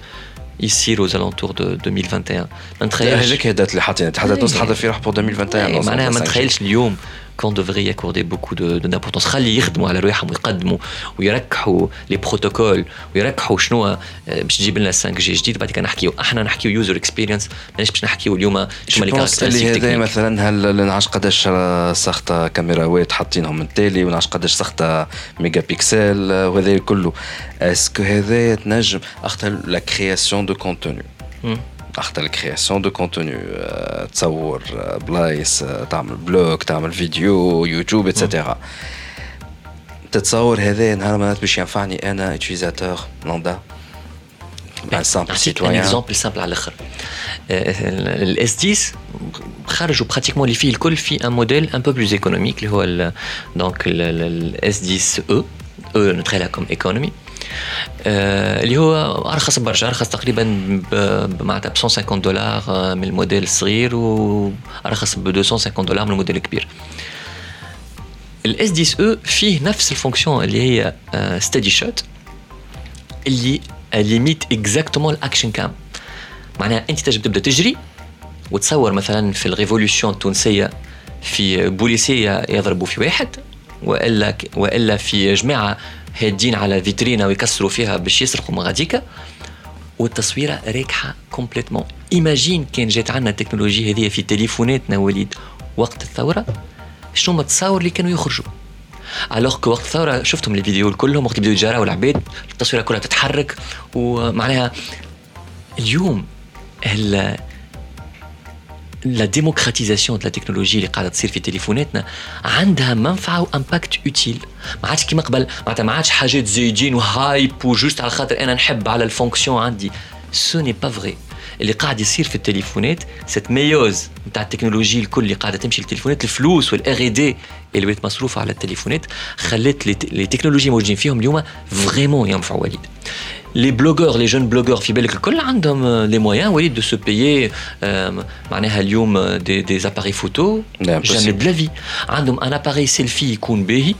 Speaker 3: يصير aux alentours de 2021 ما
Speaker 1: نتخيلش هذيك هدات اللي حاطين حتى تونس تحضر في روح بور 2021
Speaker 3: معناها ما نتخيلش اليوم كون دوفري ياكوردي بوكو دو دامبورتونس خلي يخدموا على رواحهم ويقدموا ويركحوا les protocoles ويركحوا شنو باش تجيب لنا 5G جديد بعد كده نحكيو إحنا نحكيو user experience ماناش باش نحكيو اليوم
Speaker 1: شنو لي اللي هذا مثلا هل نعرفش قداش سخطه كاميراوات حاطينهم من التالي ونعرفش قداش سخطه ميجا بيكسل وهذا كله اسكو هذا تنجم اختر لا كرياسيون دو كونتوني اخطر الكرياسيون دو كونتوني تصور بلايص تعمل بلوك تعمل فيديو يوتيوب اتسيتيرا تتصور هذا نهار ما باش ينفعني انا اتيزاتور لوندا
Speaker 3: ان سامبل سيتويان اكزومبل سامبل على الاخر الاس 10 خرجوا براتيكمون اللي فيه الكل في ان موديل ان بو بلوز ايكونوميك اللي هو دونك الاس 10 او او نتخيلها كوم ايكونومي اللي هو أرخص برشا أرخص تقريبا معناتها ب 150 دولار من الموديل الصغير وأرخص ب 250 دولار من الموديل الكبير. ال S10e فيه نفس ال fonctions اللي هي steady shot اللي imite exactement ال action cam معناها أنت تجب تبدأ تجري وتصور مثلا في ال révolution التونسية في بوليسية يضربوا في واحد وإلا وإلا في جماعة هادين على فيترينا ويكسروا فيها باش يسرقوا مغاديكا. والتصويره راكحه complètement. imagine كان جات عندنا التكنولوجيا هذه في تليفوناتنا وليد وقت الثورة شنو ما اللي كانوا يخرجوا. alors que وقت الثورة شفتهم الفيديو كلهم وقت بداوا يجراو العباد التصويرة كلها تتحرك ومعناها اليوم la démocratisation de la technologie اللي قاعدة تصير في تليفوناتنا عندها منفعة و impact utile ما عادش كيما قبل معناتها ما عادش حاجات زايدين و hype و juste على خاطر أنا نحب على ال fonction عندي. ce n'est pas vrai اللي قاعد يصير في التليفونات c'est mieux نتاع التكنولوجي الكل اللي قاعدة تمشي للتليفونات الفلوس وال R&D اللي ولات مصروفة على التليفونات خلت لي تكنولوجي موجودين فيهم اليوم فريمون ينفعوا وليد. لي بلوغور لي جون بلوغور في بالك الكل عندهم لي مويان وليد دو سو بايي معناها اليوم دي دي زاباري فوتو جامي دو لا في عندهم ان اباري سيلفي يكون باهي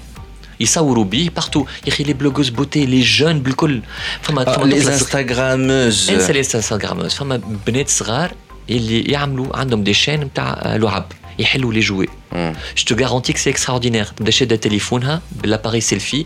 Speaker 3: يصوروا به بارتو يا اخي لي بلوغوز بوتي لي جون بالكل
Speaker 1: فما فما لي انستغراموز
Speaker 3: انسى لي انستغراموز فما بنات صغار اللي يعملوا عندهم دي شين نتاع لعب يحلوا لي جوي جو تو غارونتي سي اكستراوردينير تبدا شاده تليفونها بالاباري سيلفي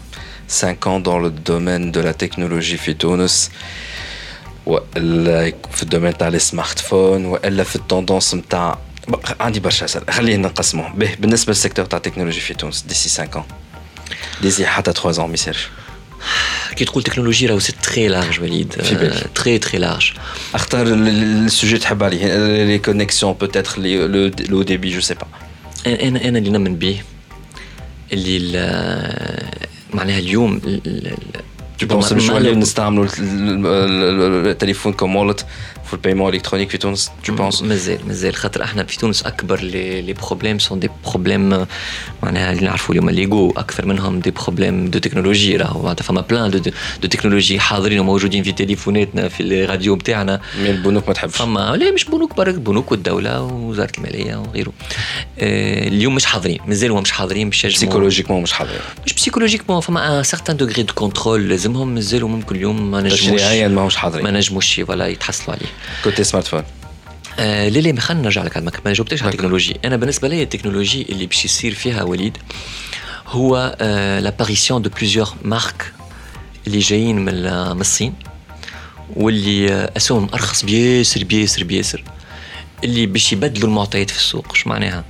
Speaker 1: 5 ans dans le domaine de la technologie في تونس والا في الدومين تاع السمارت فون والا في التوندونس نتاع عندي برشا اسئله خلينا نقسمهم به بالنسبه للسيكتور تاع التكنولوجي في تونس ديسي 5 ans ديزي حتى 3 ans ما يصيرش
Speaker 3: كي تقول تكنولوجي راهو سي تري لارج وليد تري تري لارج
Speaker 1: اختار السوجي تحب عليه لي كونيكسيون بوتيتر لو ديبي جو سي با
Speaker 3: انا انا اللي نمن به اللي معناها اليوم
Speaker 1: Tu penses نوليو نستعملوا التليفون كمولت في البايمون الكترونيك في تونس tu penses
Speaker 3: مازال مازال خاطر احنا في تونس اكبر لي بروبليم سون دي بروبليم معناها اللي نعرفوا اليوم ليغو اكثر منهم دي بروبليم دو تكنولوجي راهو معناتها فما بلان دو, دو تكنولوجي حاضرين وموجودين في تليفوناتنا في الراديو بتاعنا
Speaker 1: مي البنوك ما تحبش
Speaker 3: فما لا مش بنوك برك بنوك والدوله ووزاره الماليه وغيره آه اليوم مش حاضرين مازالوا مش حاضرين باش
Speaker 1: بسيكولوجيكمون مش حاضرين
Speaker 3: مش بسيكولوجيكمون فما ان سارتان دوغري دو كونترول لازمهم مازالوا ممكن اليوم ما نجموش
Speaker 1: تشريعيا ماهوش حاضرين
Speaker 3: ما نجموش فوالا يتحصلوا عليه
Speaker 1: كنت smartphone
Speaker 3: آه لا لا خلينا نرجع لك ما جاوبتش على التكنولوجي. أنا بالنسبة لي التكنولوجي اللي باش يصير فيها وليد هو آه l'apparition de plusieurs marques اللي جايين من من الصين واللي أسوامهم أرخص بياسر بياسر بياسر اللي باش يبدلوا المعطيات في السوق. اش معناها؟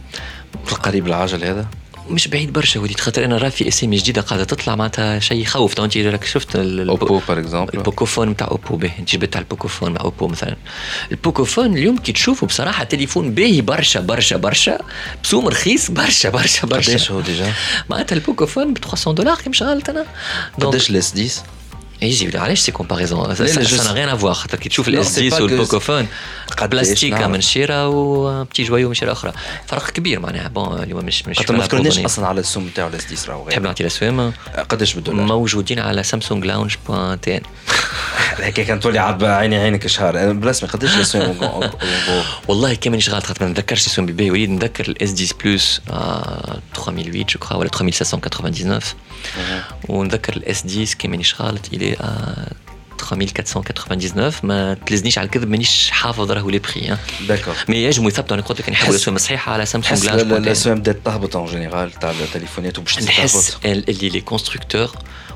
Speaker 1: في القريب العاجل هذا؟
Speaker 3: مش بعيد برشا وليد خاطر أنا راه في اسامي جديدة قاعدة تطلع معناتها شيء يخوف. تو انت راك شفت
Speaker 1: Oppo par exemple
Speaker 3: ال Pocophone نتاع Oppo به انت جبت على ال Pocophone مع Oppo مثلا. ال Pocophone اليوم كي تشوفه بصراحة تليفون باهي برشا برشا برشا بسوم رخيص برشا برشا برشا.
Speaker 1: قداش هو déjà؟
Speaker 3: معناتها ال Pocophone ب 300 دولار كي مش غلط أنا؟
Speaker 1: قداش ال S10
Speaker 3: يجي علاش c'est comparaison ça rien خاطر كي تشوف ال S10 وال Pocophone بلاستيكا من شيره و petit joyau من شيره أخرى فرق كبير معناها bon اليوم مش مش
Speaker 1: ما فكرناش أصلا على السوم نتاعو ال S10 راهو
Speaker 3: تحب نعطي الاسوام
Speaker 1: قداش بالدولار
Speaker 3: موجودين على Samsung Lounge point tn
Speaker 1: هكا كان تولي عاد عيني عينك شهر برسمي قداش الاسوام
Speaker 3: والله كان مانيش غلط خاطر ما نتذكرش الاسوام بالباهي وليد نتذكر ال S10 Plus 3008 je crois ولا 3799 ونذكر ال S10 كان مانيش غلط الي 3499 ما تلزنيش على الكذب مانيش حافظ راهو لي بري
Speaker 1: داكور
Speaker 3: مي يجموا يثبتوا انا قلت لك نحب الاسهم الصحيحه على سامسونج
Speaker 1: لاش الاسهم بدات تهبط اون جينيرال تاع التليفونات وباش
Speaker 3: نحس اللي لي كونستركتور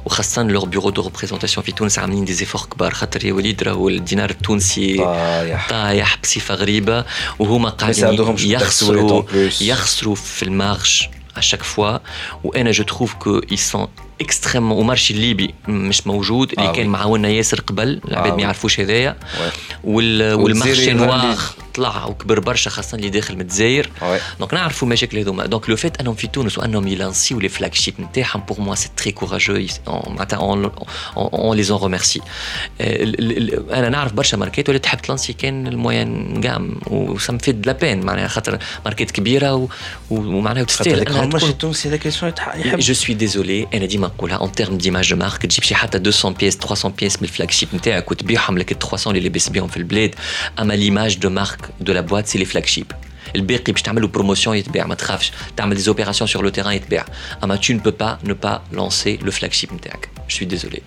Speaker 3: وخاصة لور بيرو دو ريبريزونتاسيون في تونس عاملين دي زيفور كبار خاطر يا وليد راهو الدينار التونسي
Speaker 1: طايح
Speaker 3: طايح بصفة غريبة وهما قاعدين يخسروا يخسروا في المارج à chaque fois وانا جو تروف كو ils sont Ils. اكستريمون ومارشي الليبي مش موجود اللي آه كان معاونا ياسر قبل العباد آه ما يعرفوش هذايا. والمارشي نوار طلع وكبر برشا خاصة اللي داخل الجزائر. دونك نعرفوا المشاكل هذوما دونك لو فيت انهم في تونس وانهم يلانسيو لي فلاج شيب نتاعهم بور موا سي تري كوراجو معناتها اون لي زون ريميرسي أنا نعرف برشا ماركات ولا تحب تلانسي كان الموين جام وسام في لا بين. معناها خاطر ماركات كبيرة ومعناها
Speaker 1: تستاهل المارشي التونسي هذاك يحب؟
Speaker 3: جو سوي ديزولي أنا ديما en termes d'image de marque, tu as 200 pièces, 300 pièces, mais le flagship, tu as 300 les BSB en fait le bled. Mais l'image de marque de la boîte, c'est les flagships. Le BRP, tu as une promotion, tu as des opérations sur le terrain, mais tu ne peux pas ne pas lancer le flagship. Je suis désolé.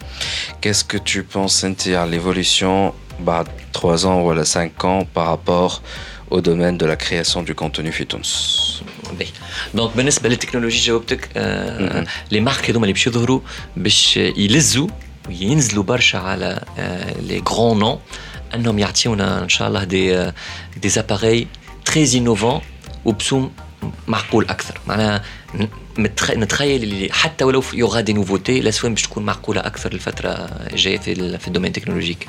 Speaker 1: Qu'est-ce que tu penses, à l'évolution bah, 3 ans ou voilà, 5 ans par rapport au domaine de la création du contenu Fitons تونس
Speaker 3: donc بالنسبة للتكنولوجيا جاوبتك آه les marques هذوما اللي باش يظهروا باش يلزوا وينزلوا برشا على آه les grands noms أنهم يعطيونا إن شاء الله des des appareils très innovants وبسوم معقول أكثر. معناها نتخيل اللي حتى ولو il y aura des nouveautés الاسوام باش تكون معقولة أكثر الفترة الجاية في في الدومين تكنولوجيك.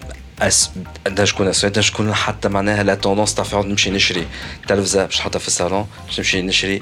Speaker 1: أس... ده شكون أسود؟ ده شكون حتى معناها لا توندونس تاع نمشي نشري. تلفزه باش نحطها في الصالون باش نمشي نشري.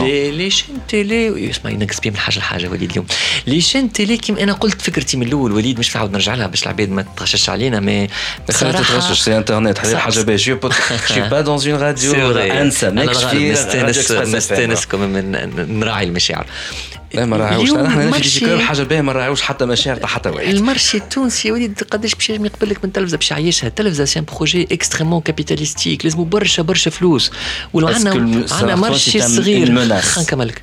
Speaker 3: لي les chaînes télé اسمع ينقص بيا من حاجة لحاجه وليد اليوم. les chaînes télé كيما أنا قلت فكرتي من الأول وليد مش نعاود نرجع لها باش العباد ما تغشش علينا mais
Speaker 1: خلينا تتغشش. c'est internet هذه حاجة باهية. je sais pas dans une radio انسى ماكش في
Speaker 3: نستانس نستأنس نراعي المشاعر.
Speaker 1: لا ما راعوش إحنا في digital حاجة باهيه ما راعوش حتى مشاعر تاع حتى واحد.
Speaker 3: ال marché التونسي يا وليد قداش باش يجم يقبل لك من التلفزه باش يعيشها. التلفزه c'est projet extrêmement capitalistique لازم برشا برشا فلوس. ولو عندنا عندنا marché صغير. خلينا نكملك.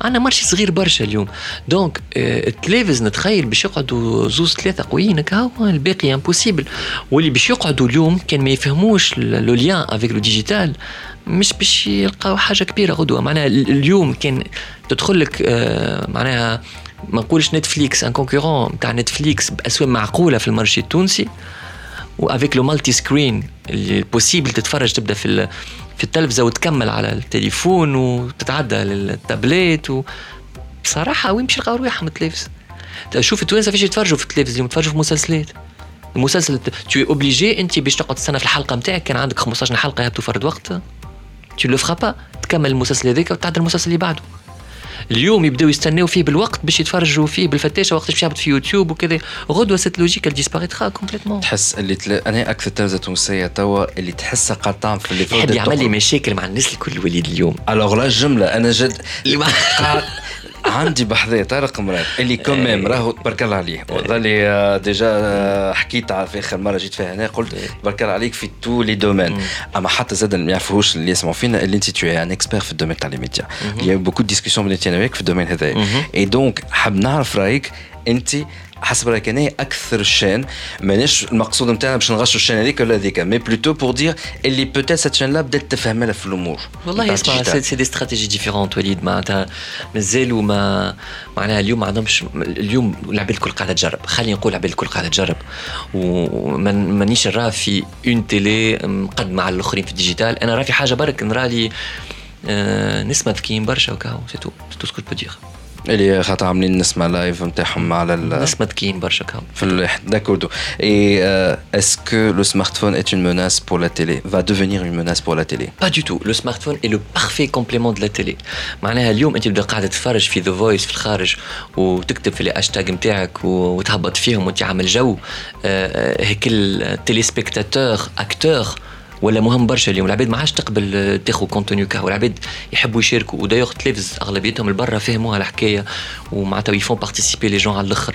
Speaker 3: عندنا marché صغير برشا اليوم. donc التلفز نتخيل باش يقعدوا زوز ثلاثة قويين هكا الباقي impossible واللي باش يقعدوا اليوم كان ما يفهموش le lien avec le digital مش باش يلقاو حاجة كبيرة غدوة. معناها اليوم كان تدخل لك آه معناها ما نقولش Netflix un concurrent تاع Netflix بأسواق معقولة في ال marché التونسي و avec le multi-screen il est possible تتفرج تبدأ في في التلفزة وتكمل على التليفون وتتعدى للتابليت و بصراحة وين باش يلقاو رواحهم التلفز؟ شوف التوانسة فيش يتفرجوا في التلفزيون اليوم يتفرجوا في مسلسلات. المسلسل t'es obligé انت باش تقعد تستنى في الحلقة نتاعك كان عندك 15 حلقة يهبطوا فرد وقت تو لو با تكمل المسلسل هذاك وتعدل المسلسل اللي بعده. اليوم يبداو يستناو فيه بالوقت باش يتفرجوا فيه بالفتاشه وقت باش يهبط في يوتيوب وكذا. غدوة cette logique disparaîtra complètement
Speaker 1: تحس اللي تل... أنا أكثر تلفزه تونسيه توا اللي تحسها تعمل في اللي
Speaker 3: يحب يعمل لي مشاكل مع الناس الكل وليد اليوم.
Speaker 1: alors لا جملة أنا جد عندي بحذايا طارق مراد اللي quand même راهو تبارك الله عليه. وظلي déjà حكيت في آخر مرة جيت فيها هنا قلت تبارك الله عليك في tous les domaines أما حتى زاد ما يعرفوش اللي يسمعوا فينا اللي انت تو un expert في ال domaine تاع les médias y a beaucoup de discussions بيناتي أنا في ال domaine هذايا. et donc حاب نعرف رأيك انت حسب رايك أنا أكثر chaîne مانيش المقصود نتاعنا باش نغشوا ال chaîne هذيك ولا هذيك mais plutôt pour dire اللي peut-être cette chaîne-là بدات تفهم لها في الأمور.
Speaker 3: والله اسمع c'est des stratégies différentes وليد معناتها مازالوا ما معناها اليوم ما عندهمش اليوم العباد الكل قاعدة تجرب. خلينا نقول العباد الكل قاعدة تجرب. ومانيش نرى في une télé مقدمه على الآخرين في ال digital. أنا راه في حاجة برك نرى لي آه نسمة ذكيين برشا وكاو c'est tout c'est tout ce que je dire
Speaker 1: اللي خاطر عاملين نسمع live نتاعهم على ال
Speaker 3: نسمة ذكيين برشا كاو
Speaker 1: في d'accord et est-ce que le smartphone est une menace pour la télé? Va devenir une menace pour la télé.
Speaker 3: Pas du tout. Le smartphone est le parfait complément de la télé. معناها اليوم أنت تبدا قاعدة تتفرج في The Voice في الخارج وتكتب في الهاشتاج نتاعك وتهبط فيهم وتعمل جو. هيك ال téléspectateur acteur ولا مهم برشا اليوم. العباد ما عادش تقبل تاخذ contenu كهو. العباد يحبوا يشاركوا. ودايوغ تلفز أغلبيتهم البرا فهموها الحكاية ومعناتها ils font participer les gens على الآخر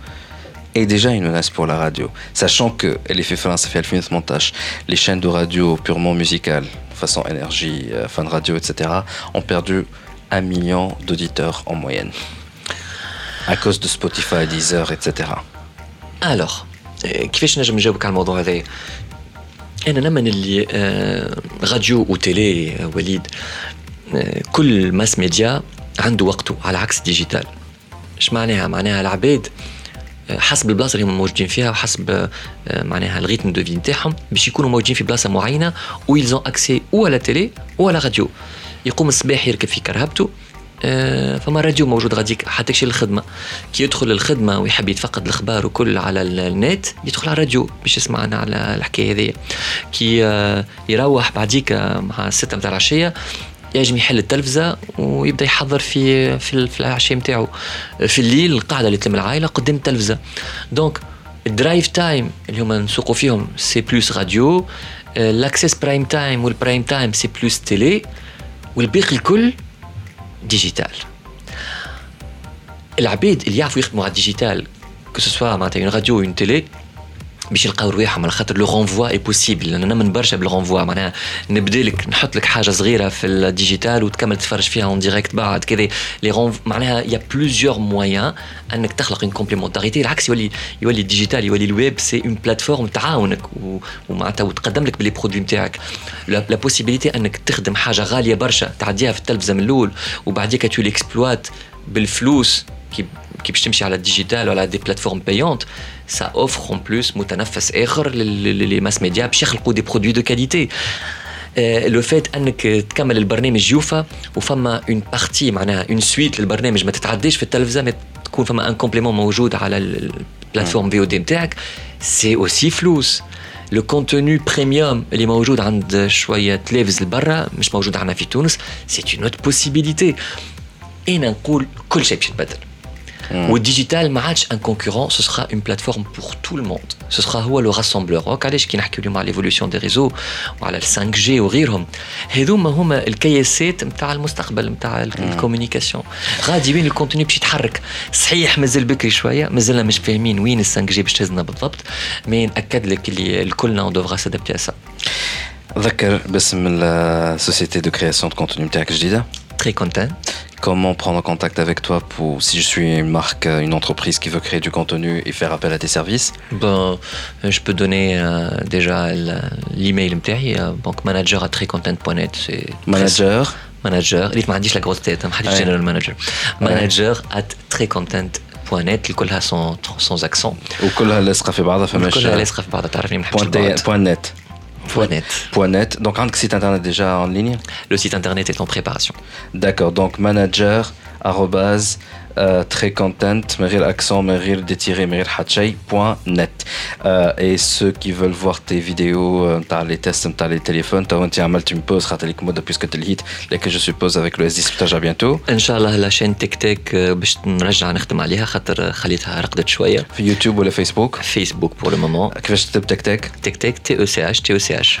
Speaker 1: et déjà une menace pour la radio, sachant que l'effet France fait le montage, les chaînes de radio purement musicales, façon énergie, euh, fan radio, etc., ont perdu un million d'auditeurs en moyenne à cause de Spotify, Deezer, etc.
Speaker 3: Alors, كيفاش نجم نجاوبك على الموضوع هذا؟ انا نمن اللي راديو وتيلي وليد كل ماس ميديا عنده وقته على عكس ديجيتال ايش معناها معناها العباد حسب البلاصة اللي هم موجودين فيها وحسب معناها ال rythme de vie نتاعهم باش يكونوا موجودين في بلاصة معينة و ils ont accès أو على télé أو على راديو يقوم الصباح يركب في كرهبته فما راديو موجود غاديك حتى شي للخدمة. كي يدخل للخدمة ويحب يتفقد الاخبار وكل على النت يدخل على الراديو باش يسمعنا على الحكاية هذه كي يروح بعديك مع الستة متاع العشية ينجم يحل التلفزة ويبدأ يحضر في في, العشاء نتاعو. في الليل القعده اللي تلم العائلة قدام التلفزة. donc ال drive time اللي هما نسوقوا فيهم c'est plus radio time ou le prime time c'est plus télé. والباقي الكل digital العباد اللي يعرفوا يخدموا على ال digital que ce soit معناتها une radio une télé باش يلقاو رواحهم على خاطر le renvoi est possible أنا من برشا بال renvoi معناها نبدا لك نحط لك حاجة صغيرة في ال digital وتكمل تتفرج فيها en direct بعد كذا. les renvois معناها y a plusieurs moyens أنك تخلق une complémentarité العكس يولي يولي ال digital يولي ال web c'est une plateforme تعاونك ومعناتها وتقدم لك ب les produits نتاعك. la possibilité أنك تخدم حاجة غالية برشا. تعديها في التلفزة من الأول وبعديك tu l'exploites بالفلوس. كي كي باش تمشي على الديجيتال ولا دي بلاتفورم بايونت سا اوفر اون بلوس متنفس اخر لي ماس ميديا باش يخلقوا دي برودوي دو كاليتي لو فات انك تكمل البرنامج يوفا وفما اون بارتي معناها اون سويت للبرنامج ما تتعداش في التلفزه ما تكون فما ان كومبليمون موجود على البلاتفورم في او دي نتاعك سي اوسي فلوس لو كونتوني بريميوم اللي موجود عند شويه تلفز لبرا مش موجود عندنا في تونس سي اون اوت بوسيبيليتي انا نقول كل شيء باش يتبدل والديجيتال ما عادش ان كونكورون سو سera اون بلاتفورم بور تو الموند سو سera هو لو راسمبلور هوك علاش كي نحكيو اليوم على ليفولوسيون دي ريزو وعلى ال 5 جي وغيرهم هذوما هما الكياسات نتاع المستقبل نتاع الكوميونيكاسيون غادي وين الكونتوني باش يتحرك صحيح مازال بكري شويه مازلنا مش فاهمين وين ال 5 جي باش تهزنا بالضبط مي ناكد لك اللي الكلنا اون دوفرا سادابتي سا
Speaker 1: ذكر باسم السوسيتي دو كرياسيون دو كونتوني نتاعك الجديده
Speaker 3: تري كونتنت
Speaker 1: Comment prendre contact avec toi pour si je suis une marque, une entreprise qui veut créer du contenu et faire appel à tes services
Speaker 3: Bon, je peux donner euh, déjà l'email euh, donc manager à trécontent.net. C'est
Speaker 1: manager.
Speaker 3: Manager. Il m'a dit la grosse tête, hein, general manager. Manager at trécontent.net الكلها sans sans accent
Speaker 1: وكلها لاصقه في بعضها فماش
Speaker 3: كلها لاصقه في بعضها تعرفني ما نحبش
Speaker 1: point net
Speaker 3: Point net.
Speaker 1: Point net. Donc, un site internet déjà en ligne?
Speaker 3: Le site internet est en préparation.
Speaker 1: D'accord. Donc, manager, arrobase, euh, très content, Meryl accent, Meryl détiré, Meryl net. Euh, et ceux qui veulent voir tes vidéos, euh, t'as les tests, t'as les téléphones, t'as un mal tu me poses, ratalik mode puisque t'es le hit, les que je suppose avec le S10 à bientôt.
Speaker 3: Inch'Allah la chaîne TikTok باش نرجع نخدم عليها خاطر خليتها رقدت شويه.
Speaker 1: في يوتيوب ولا فيسبوك؟
Speaker 3: فيسبوك pour le moment.
Speaker 1: كيفاش تكتب تك تك؟
Speaker 3: تك تك تي او سي اش تي او سي اش.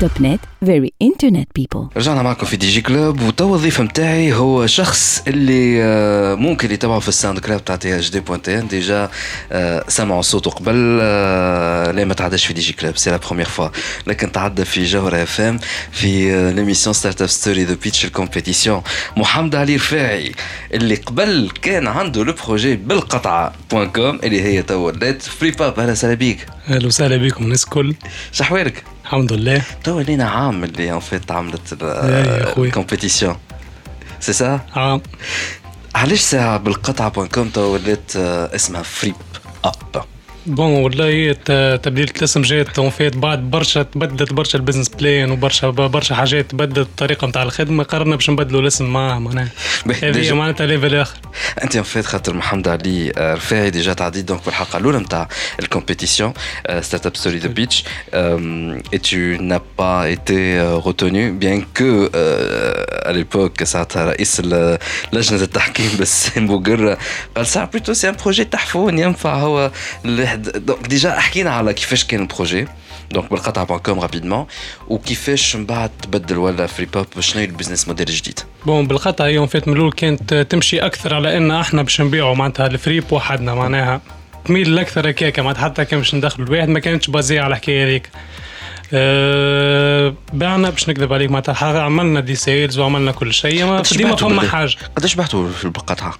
Speaker 4: Topnet very internet people
Speaker 1: رجعنا معكم في DigiClub وتوا الضيف نتاعي هو شخص اللي آه، ممكن يتابعه في ال SoundCloud تاع THD point tn déjà آه، سمعوا صوته قبل آه، لا ما تعداش في DigiClub c'est la première fois لكن تعدى في جوهر FM في l'émission Startup Story de pitch ال compétition محمد علي رفاعي اللي قبل كان عنده le projet بالقطعة point com اللي هي توا ولات فري باب أهلا وسهلا بيك.
Speaker 5: أهلا وسهلا بكم الناس الكل.
Speaker 1: شحوالك
Speaker 5: الحمد لله.
Speaker 1: توا لينا عام اللي en fait عملت ال compétition c'est
Speaker 5: ça آه
Speaker 1: علاش ساعة بالقطعة point com توا ولات اسمها فريب ah
Speaker 5: bon والله تبديل الاسم جات en fait بعد برشا تبدلت برشا ال business plan وبرشا برشا حاجات تبدلت الطريقة نتاع الخدمه قررنا باش نبدلوا الاسم معاه معناها هذه معناتها level اخر
Speaker 1: انت en fait خاطر محمد علي رفاعي déjà تعديت donc بالحلقة الاولى نتاع ال compétition Startup Story The Pitch et tu n'as pas été retenu bien que à l'époque ساعتها رئيس لجنه التحكيم بسام بوقرة قال ساعه plutôt c'est un projet تحفون ينفع هو donc déjà حكينا على كيفاش كان ال projet donc بالقطعه point com rapidement وكيفاش من بعد تبدل ولا Fripub شنو هي ال business model الجديد؟
Speaker 5: bon بالقطعه هي فات من الأول كانت تمشي أكثر على ان إحنا باش نبيعوا معناتها الفريب بوحدنا معناها تميل أكثر هكاك معناتها حتى كان باش ندخلوا الواحد ما كانتش basée على الحكاية هذيك أه بعنا باش نكذب عليك معناتها عملنا des sales وعملنا كل شيء ما ديما فما حاجة
Speaker 1: قداش بعتوا بالقطعه؟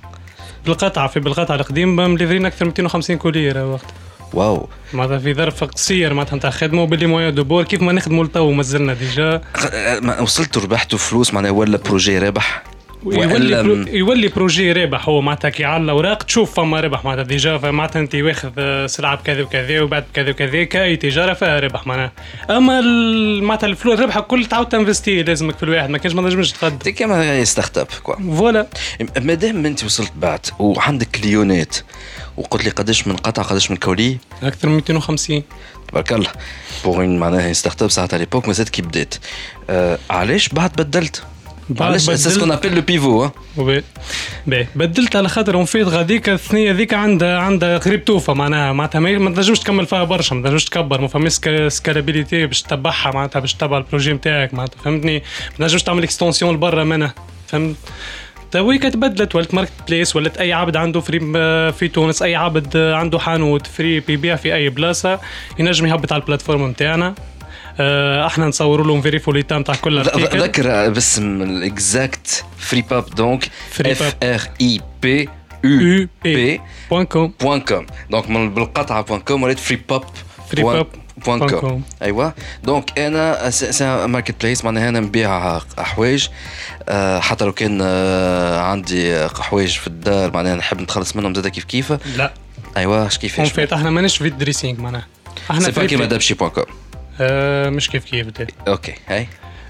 Speaker 5: بالقطعه في بالقطعه القديم مليفرين أكثر من 250 colis راه وقت.
Speaker 1: واو.
Speaker 5: معناتها في ظرف قصير معناتها نتاع خدمة وبال les moyens du bord كيف ما نخدموا لتو مازلنا déjà.
Speaker 1: وصلتوا ربحتوا فلوس معناها ولا projet رابح
Speaker 5: يولي pro يولي projet رابح هو معناتها كي على الأوراق تشوف فما ربح معناتها déjà معناتها أنت واخذ سلعه بكذا وكذا وبعد بكذا وكذا كاي تجارة فيها ربح معناها. أما معناتها الفلوس الربح الكل تعاود تنفستي لازمك في الواحد ما كانش ما نجمش تقدم
Speaker 1: كما startup quoi.
Speaker 5: voilà.
Speaker 1: مادام أنت وصلت بعد وعندك كليونات وقلت لي قداش من قطعة قداش من colis؟
Speaker 5: أكثر من 250
Speaker 1: تبارك الله. pour معناها startup ساعتها l'époque مازالت كي بدات آه علاش بعد بدلت؟ علاش؟ c'est ce qu'on appelle le
Speaker 5: pivot oui بدلت على خاطر en fait غاديك الثنيه ذيك عندها عندها قريب توفى معناها معناتها ما تنجمش تكمل فيها برشا ما تنجمش تكبر ما فماش scalabilité باش تتبعها معناتها باش تتبع ال projet نتاعك معناتها فهمتني؟ ما تنجمش تعمل extension لبرا منها فهمت؟ تويك تبدلت ولت marketplace ولت أي عبد عنده فريب في تونس أي عبد عنده حانوت فريب بيبيع في أي بلاصة ينجم يهبط على ال plateforme نتاعنا آه، إحنا نصوروا لهم فيريفو l'état نتاع كل
Speaker 1: article ذكر باسم ال exact Fripub donc F R I P U B point com point com donc بالقطعه point com ولات Fripub Fripub point com ايوا donc أنا c'est marketplace معناها أنا نبيع حوايج آه، حتى لو كان آه، عندي حوايج في الدار معناها نحب نتخلص منهم زاد كيف كيف؟
Speaker 5: لا.
Speaker 1: ايوا اش كيفاش
Speaker 5: fait إحنا ماناش في dressing معناها.
Speaker 1: إحنا c'est pas كيما Dabchy point com
Speaker 5: آه مش كيف كيف دي.
Speaker 1: okay هاي.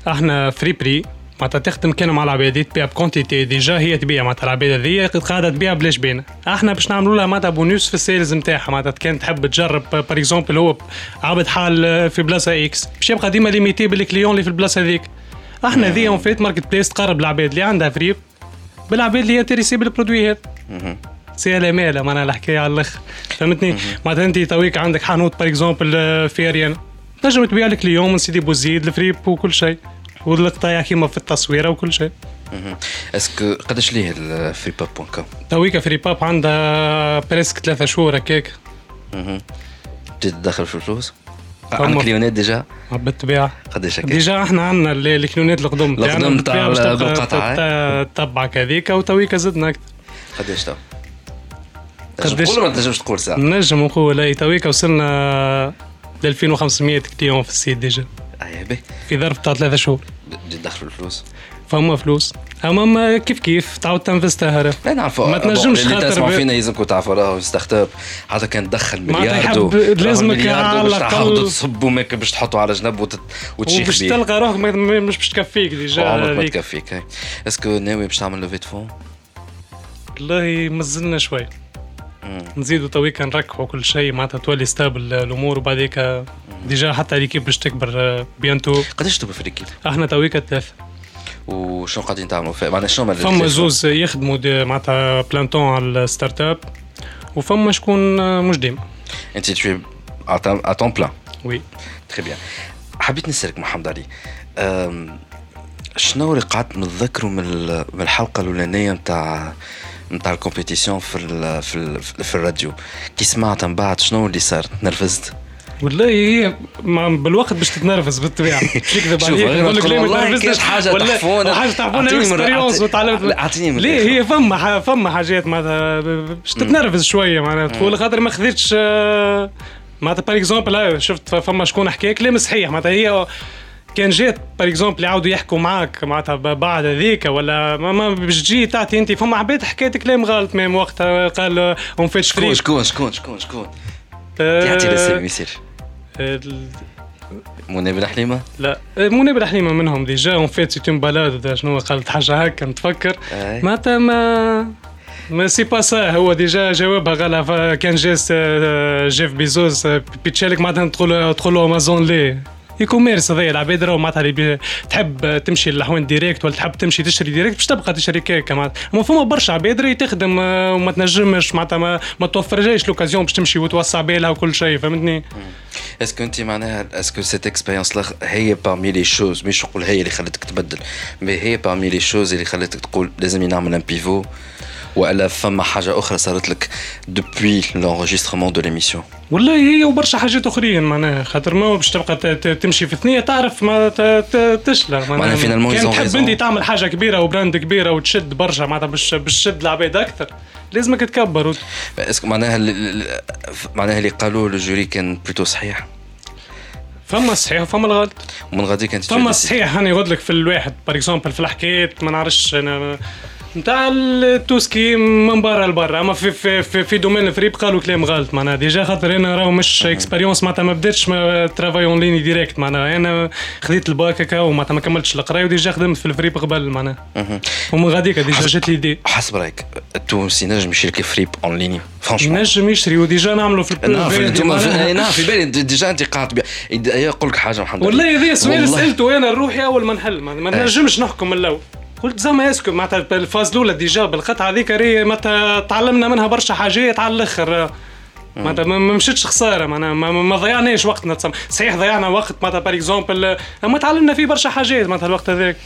Speaker 5: إحنا friperie معناتها تخدم كان مع العباد تبيع ب quantité déjà هي تبيع معناتها العباد هذيا قاعدة تبيع بلاش بينا. إحنا باش نعملوا لها معناتها بونوس في ال sales نتاعها معناتها كان تحب تجرب par exemple هو عبد حال في بلاصة X باش يبقى ديما limité بال client اللي في البلاصة هذيك إحنا ذي en fait marketplace تقرب العباد اللي عندها فريب بالعباد اللي intéressés بال produit هذا. سي ال مالا معناها الحكاية على الأخر. فهمتني؟ معناتها انت تويك عندك حانوت par exemple في اريانا تنجم تبيع لك اليوم سيدي بوزيد الفريب وكل شيء. والقطايع كيما في التصويره وكل شيء.
Speaker 1: est-ce que قداش ليه ال Fripub point com
Speaker 5: تويكا Fripub عندها presque ثلاثة شهور هكاك.
Speaker 1: بديت تدخل في الفلوس؟ عندك كليونات déjà؟
Speaker 5: بالطبيعة
Speaker 1: قداش هكاك؟
Speaker 5: déjà إحنا عندنا الكليونات القدم
Speaker 1: القدم تاع
Speaker 5: بالقطعة تبعك هذيك وتويكا زدنا أكثر.
Speaker 1: قداش تو؟ قداش؟ تقول ما تنجمش تقول ساعة؟
Speaker 5: نجم نقول إي تويكا وصلنا ل 2500 clients في ال site déjà.
Speaker 1: اي
Speaker 5: في ظرف تاع ثلاثة شهور.
Speaker 1: تدخلوا الفلوس؟
Speaker 5: فما فلوس. أما كيف كيف؟ تعاود تنفستها
Speaker 1: لا نعرفوا ما تنجمش خاطر تسمعوا فينا يلزمكم تعرفوا راهو startup حتى كان تدخل مليار
Speaker 5: لازمك على
Speaker 1: الأقل. تصبوا ماك باش تحطوا على جنب وتت... وتشيخ
Speaker 5: باش تلقى روحك مش باش تكفيك déjà
Speaker 1: عمرك ما تكفيك est-ce que ناوي باش تعمل levée fonds؟
Speaker 5: والله مازلنا شوي. نزيدوا تويك نركحوا كل شيء معناتها تولي stable الأمور وبعديك déjà حتى l'équipe باش تكبر bientôt
Speaker 1: قداش تبقى في l'équipe؟
Speaker 5: إحنا تويك ثلاثة.
Speaker 1: وشنو قاعدين تعملوا؟ معناها شنو
Speaker 5: فما زوز يخدموا معناتها plein temps على ال startup وفما شكون مش ديما.
Speaker 1: أنت tu es à temps
Speaker 5: plein
Speaker 1: oui très bien حبيت نسألك محمد علي شنو اللي قعدت نتذكروا من الحلقة الأولانية نتاع نتاع ال compétition في ال في ال في الراديو. كي سمعت من بعد شنو اللي صار؟ تنرفزت؟
Speaker 5: والله هي بالوقت باش تتنرفز بالطبيعة. مش نكذب عليك نقول لك ليه ما تنرفزش؟
Speaker 1: حاجة تحفونا.
Speaker 5: حاجة تحفونا expérience وتعلمت
Speaker 1: أعطيني
Speaker 5: ليه؟ هي فما فما حاجات معناتها باش تتنرفز شوية معناتها. تقول خاطر ما خذيتش معناتها باغ اكزومبل شفت فما شكون حكاك كلام صحيح؟ معناتها هي كان جات باغ اكزومبل يعاودوا يحكوا معاك معناتها بعد هذيك ولا ما باش تجي تعطي أنت. فما عباد حكيت كلام غلط ميم وقتها قال اون فيت
Speaker 1: شكون شكون شكون شكون شكون؟ يعطي لسه يصير منى بن حليمه؟
Speaker 5: لا منى بن حليمه منهم ديجا. اون فيت سيت اون بالاد شنو قالت حاجة هكا نتفكر. معناتها ما mais c'est pas ça هو déjà جاوبها قالها كان جاس Jeff Bezos بيتشالك معناتها تقول تقول له امازون ليه. e-commerce هذايا العباد راهو معناتها اللي تحب تمشي للحوانت direct ولا تحب تمشي تشري direct باش تبقى تشري كيك معناتها. أما فما برشا عباد راهي تخدم آه، وما تنجمش معناتها ما, ما توفرلهاش l'occasion باش تمشي وتوسع بالها وكل شيء فهمتني؟
Speaker 1: est-ce que انت معناها est-ce que cette expérience هي parmi les choses مش نقول هي اللي خلتك تبدل mais هي parmi les choses اللي خلتك تقول لازم نعمل un pivot والا فما حاجة أخرى صارت لك depuis l'enregistrement de l'émission
Speaker 5: والله هي وبرشا حاجات أخرين معناها خاطر ما باش تبقى تمشي في ثنية تعرف ما تشلى
Speaker 1: معناها finalement
Speaker 5: كان تحب أنت تعمل حاجة كبيرة و brand كبيرة وتشد برشا معناتها باش باش تشد العباد أكثر لازمك تكبر.
Speaker 1: معناها معناها اللي قالوه ال jury كان plutôt صحيح؟
Speaker 5: فما الصحيح وفما الغلط.
Speaker 1: ومن غاديك انت
Speaker 5: فما الصحيح أنا يقول لك في الواحد par exemple في الحكايات ما نعرفش أنا نتاع ال tout ce qui من برا لبرا. أما في في في, في domaine الفريب قالوا كلام غلط معناها. déjà خاطر أنا راهو مش expérience معناتها ما بديتش travail en ligne direct معناها. أنا خذيت الباك هكا ومعناتها ما كملتش القراية و déjà خدمت في الفريب قبل معناها. ومن غاديك déjà جات l'idée
Speaker 1: حسب رأيك التونسي نجم يشري فريب en ligne
Speaker 5: franchement نجم يشري و déjà نعملوا في
Speaker 1: نعم في نعم في بالي. déjà أنت قاعد يقول لك حاجة محمد.
Speaker 5: والله هذا سؤال سألته أنا لروحي أول ما نحل. ما نجمش نحكم من الأول. قلت زعما est-ce que معناتها ال phase الاولى déjà بالقطعه هذيك معناتها تعلمنا منها برشا حاجات على الأخر. معناتها ما مشيتش خسارة معناها ما, ما ضيعناش وقتنا صحيح ضيعنا وقت معناتها par exemple أما تعلمنا فيه برشا حاجات معناتها الوقت هذاك.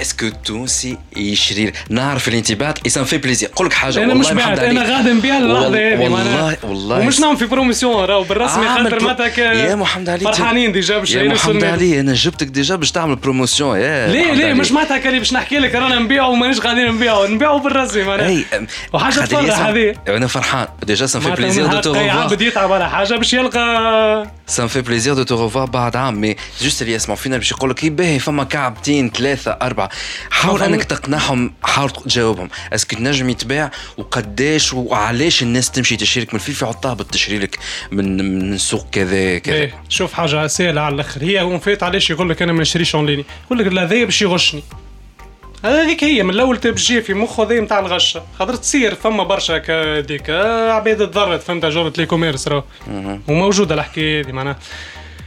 Speaker 1: est-ce que التونسي يشري نعرف الانتباه ça nous fait plaisir نقول لك حاجة
Speaker 5: أنا مش بعت أنا غادي نبيع اللحظه هذه
Speaker 1: والله والله
Speaker 5: ومش نعمل في promotion راهو بالرسمي
Speaker 1: آه
Speaker 5: خاطر متك
Speaker 1: يا محمد علي
Speaker 5: فرحانين déjà باش
Speaker 1: يا محمد علي أنا جبتك déjà باش تعمل promotion يا
Speaker 5: ليه ليه؟ مش معناتها كان باش نحكي لك رانا نبيعوا ومانيش قاعدين نبيعوا نبيعوا بالرسمي معناها. وحاجة تفرح هذه.
Speaker 1: أنا فرحان. déjà ça nous fait plaisir de
Speaker 5: te عبد يتعب على حاجة باش يلقى
Speaker 1: ça nous fait plaisir de te revoir بعد عام mais juste اللي يسمعوا فينا باش يقول لك باهي فما كعبتين ثلاثة اربعه حاول انك تقنعهم حاول تجاوبهم est-ce que تنجم يتباع وقداش وعلاش الناس تمشي تشريك من الفيفا عطاه تشري لك من من سوق كذا كذا
Speaker 5: إيه شوف حاجة سهله على الآخر هي en fait علاش يقول لك أنا ما نشريش en ligne يقول لك هذايا باش يغشني هذيك هي من الأول تبجي في مخه هذا نتاع الغشة. خاطر تصير فما برشا كديك عباد تضرت فهمت جورة l'e-commerce راه وموجودة الحكاية هذه معناها.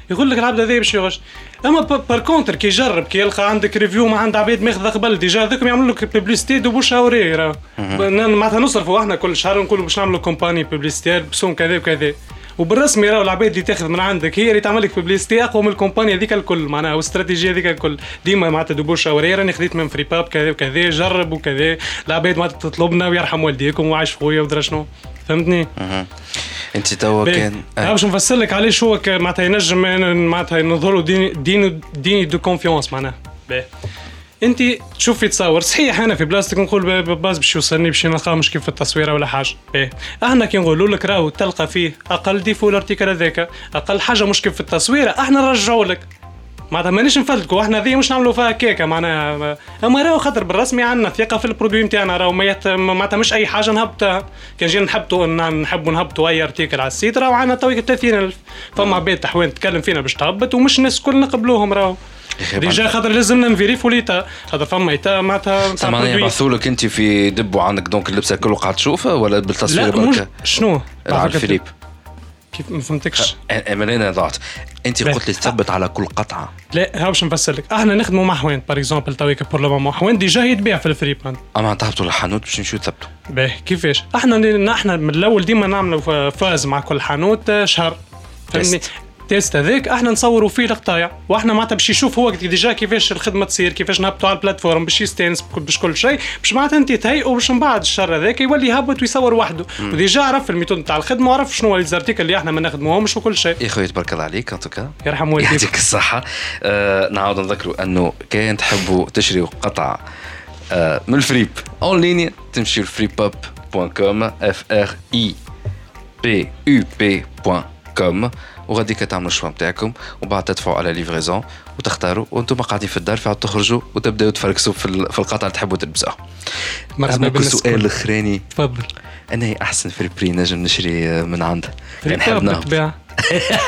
Speaker 5: يقول لك العبد هذا باش يغش. أما par contre كي يجرب كي يلقى عندك review ما عند عباد ماخذه قبل déjà هذوكم يعملوا لك publicité de bouche à oreille راه معناتها نصرفوا إحنا كل شهر نقولوا باش نعملوا campagne publicitaire ب somme كذا وكذا. وبالرسمي راهو العباد اللي تاخذ من عندك هي اللي تعمل لك publicité أقوى من ال campagne هذيك الكل معناها والاستراتيجيه هذيك الكل. ديما معناتها de bouche à oreille راني خديت من Fripup كذا وكذا جرب وكذا. العباد معناتها تطلبنا ويرحم والديكم وعايش خويا ودرا شنو. فهمتني؟
Speaker 1: أنت توا كان
Speaker 5: آه. باش نفسر لك علاش هو معناتها ينجم معناتها نظهروا digne digne digne de confiance معناها. انت تشوف في تصور صحيح أنا في بلاصتك نقول باز باش يوصلني باش نلقاه مش كيف في التصويره ولا حاجة. باهي إحنا كي نقولوا لك راهو تلقى فيه أقل défaut ال article هذاك أقل حاجة مش كيف في التصويره إحنا نرجعوا لك. معناتها مانيش نفلتكوا إحنا ذي مش نعملوا فيها كيكة معناها أما راهو خاطر بالرسمي عندنا ثقة في ال produit نتاعنا راهو معناتها مش أي حاجة نهبطها. كان جينا نحبطوا نحبوا نهبطوا أي article على ال site راهو عندنا تويك 30000 فما عباد تحوين تتكلم فينا باش تهبط ومش الناس الكل نقبلوهم راهو. déjà خاطر لازمنا نفيريفو l'état خاطر فما état معناتها
Speaker 1: معناها يبعثوا لك أنت في dépôt وعندك donc اللبسة كله قاعد تشوفها ولا بالتصوير
Speaker 5: بركه؟ شنو؟
Speaker 1: فيليب.
Speaker 5: كيف ما فهمتكش.
Speaker 1: أنا ضاعت أنت قلت لي تثبت على كل قطعة.
Speaker 5: لا ها باش نفسر لك. أحنا نخدموا مع حوانت par exemple تويك pour le moment حوانت déjà يتباع في الفري باند
Speaker 1: أما تهبطوا للحانوت باش نمشيو تثبتوا
Speaker 5: باهي كيفاش؟ أحنا إحنا من الأول ديما نعملوا phase مع كل حانوت شهر. فهمني ال test هذاك إحنا نصوروا فيه القطايع. وإحنا معناتها باش يشوف هو déjà كيفاش الخدمة تصير كيفاش نهبطوا على ال plateforme باش يستانس باش كل شيء. باش معناتها انت تهيئوا باش من بعد الشهر هذاك يولي يهبط ويصور وحده. و déjà عرف ال méthode نتاع الخدمة وعرف شنو ال articles اللي إحنا ما نخدموهمش وكل شيء.
Speaker 1: يا خويا تبارك الله عليك en tout cas
Speaker 5: يرحم والديك.
Speaker 1: يعطيك الصحة. آه نعاود نذكروا أنه كان تحبوا تشريوا قطعه آه من الفريب en ligne تمشيو ل Fripup point com F R I P U P point com وغاديك تعملوا ال choix نتاعكم وبعد تدفعوا على livraison وتختاروا وأنتم قاعدين في الدار في تخرجوا وتبداوا تفركسوا في القطعه اللي تحبوا تلبسوها. مرحبا السؤال الأخراني
Speaker 5: تفضل.
Speaker 1: أنا أحسن في البري نجم نشري من عنده
Speaker 5: يعني بالطبيعة.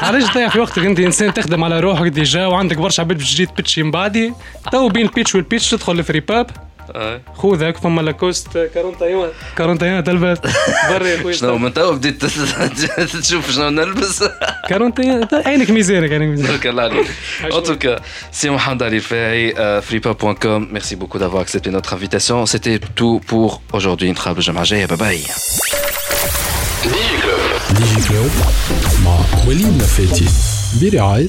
Speaker 5: علاش تضيع في وقتك؟ أنت إنسان تخدم على روحك déjà وعندك برشا عباد باش تجي تبتشي من بعدي. تو بين ال pitch وال pitch تدخل لفري باب. خوذك فما لاكوست 41 41 تلبس برا يا خويا
Speaker 1: شنو من تو بديت تشوف شنو نلبس
Speaker 5: 41 عينك ميزانك عينك ميزانك
Speaker 1: بارك الله عليك En tout cas, c'est Mohamed Ali Faye, euh, freepa.com. Merci beaucoup d'avoir accepté notre invitation. C'était tout pour aujourd'hui. نتقابلوا الجمعة الجاية باي باي.
Speaker 2: ديجي كلوب مع وليد نفاتي برعاية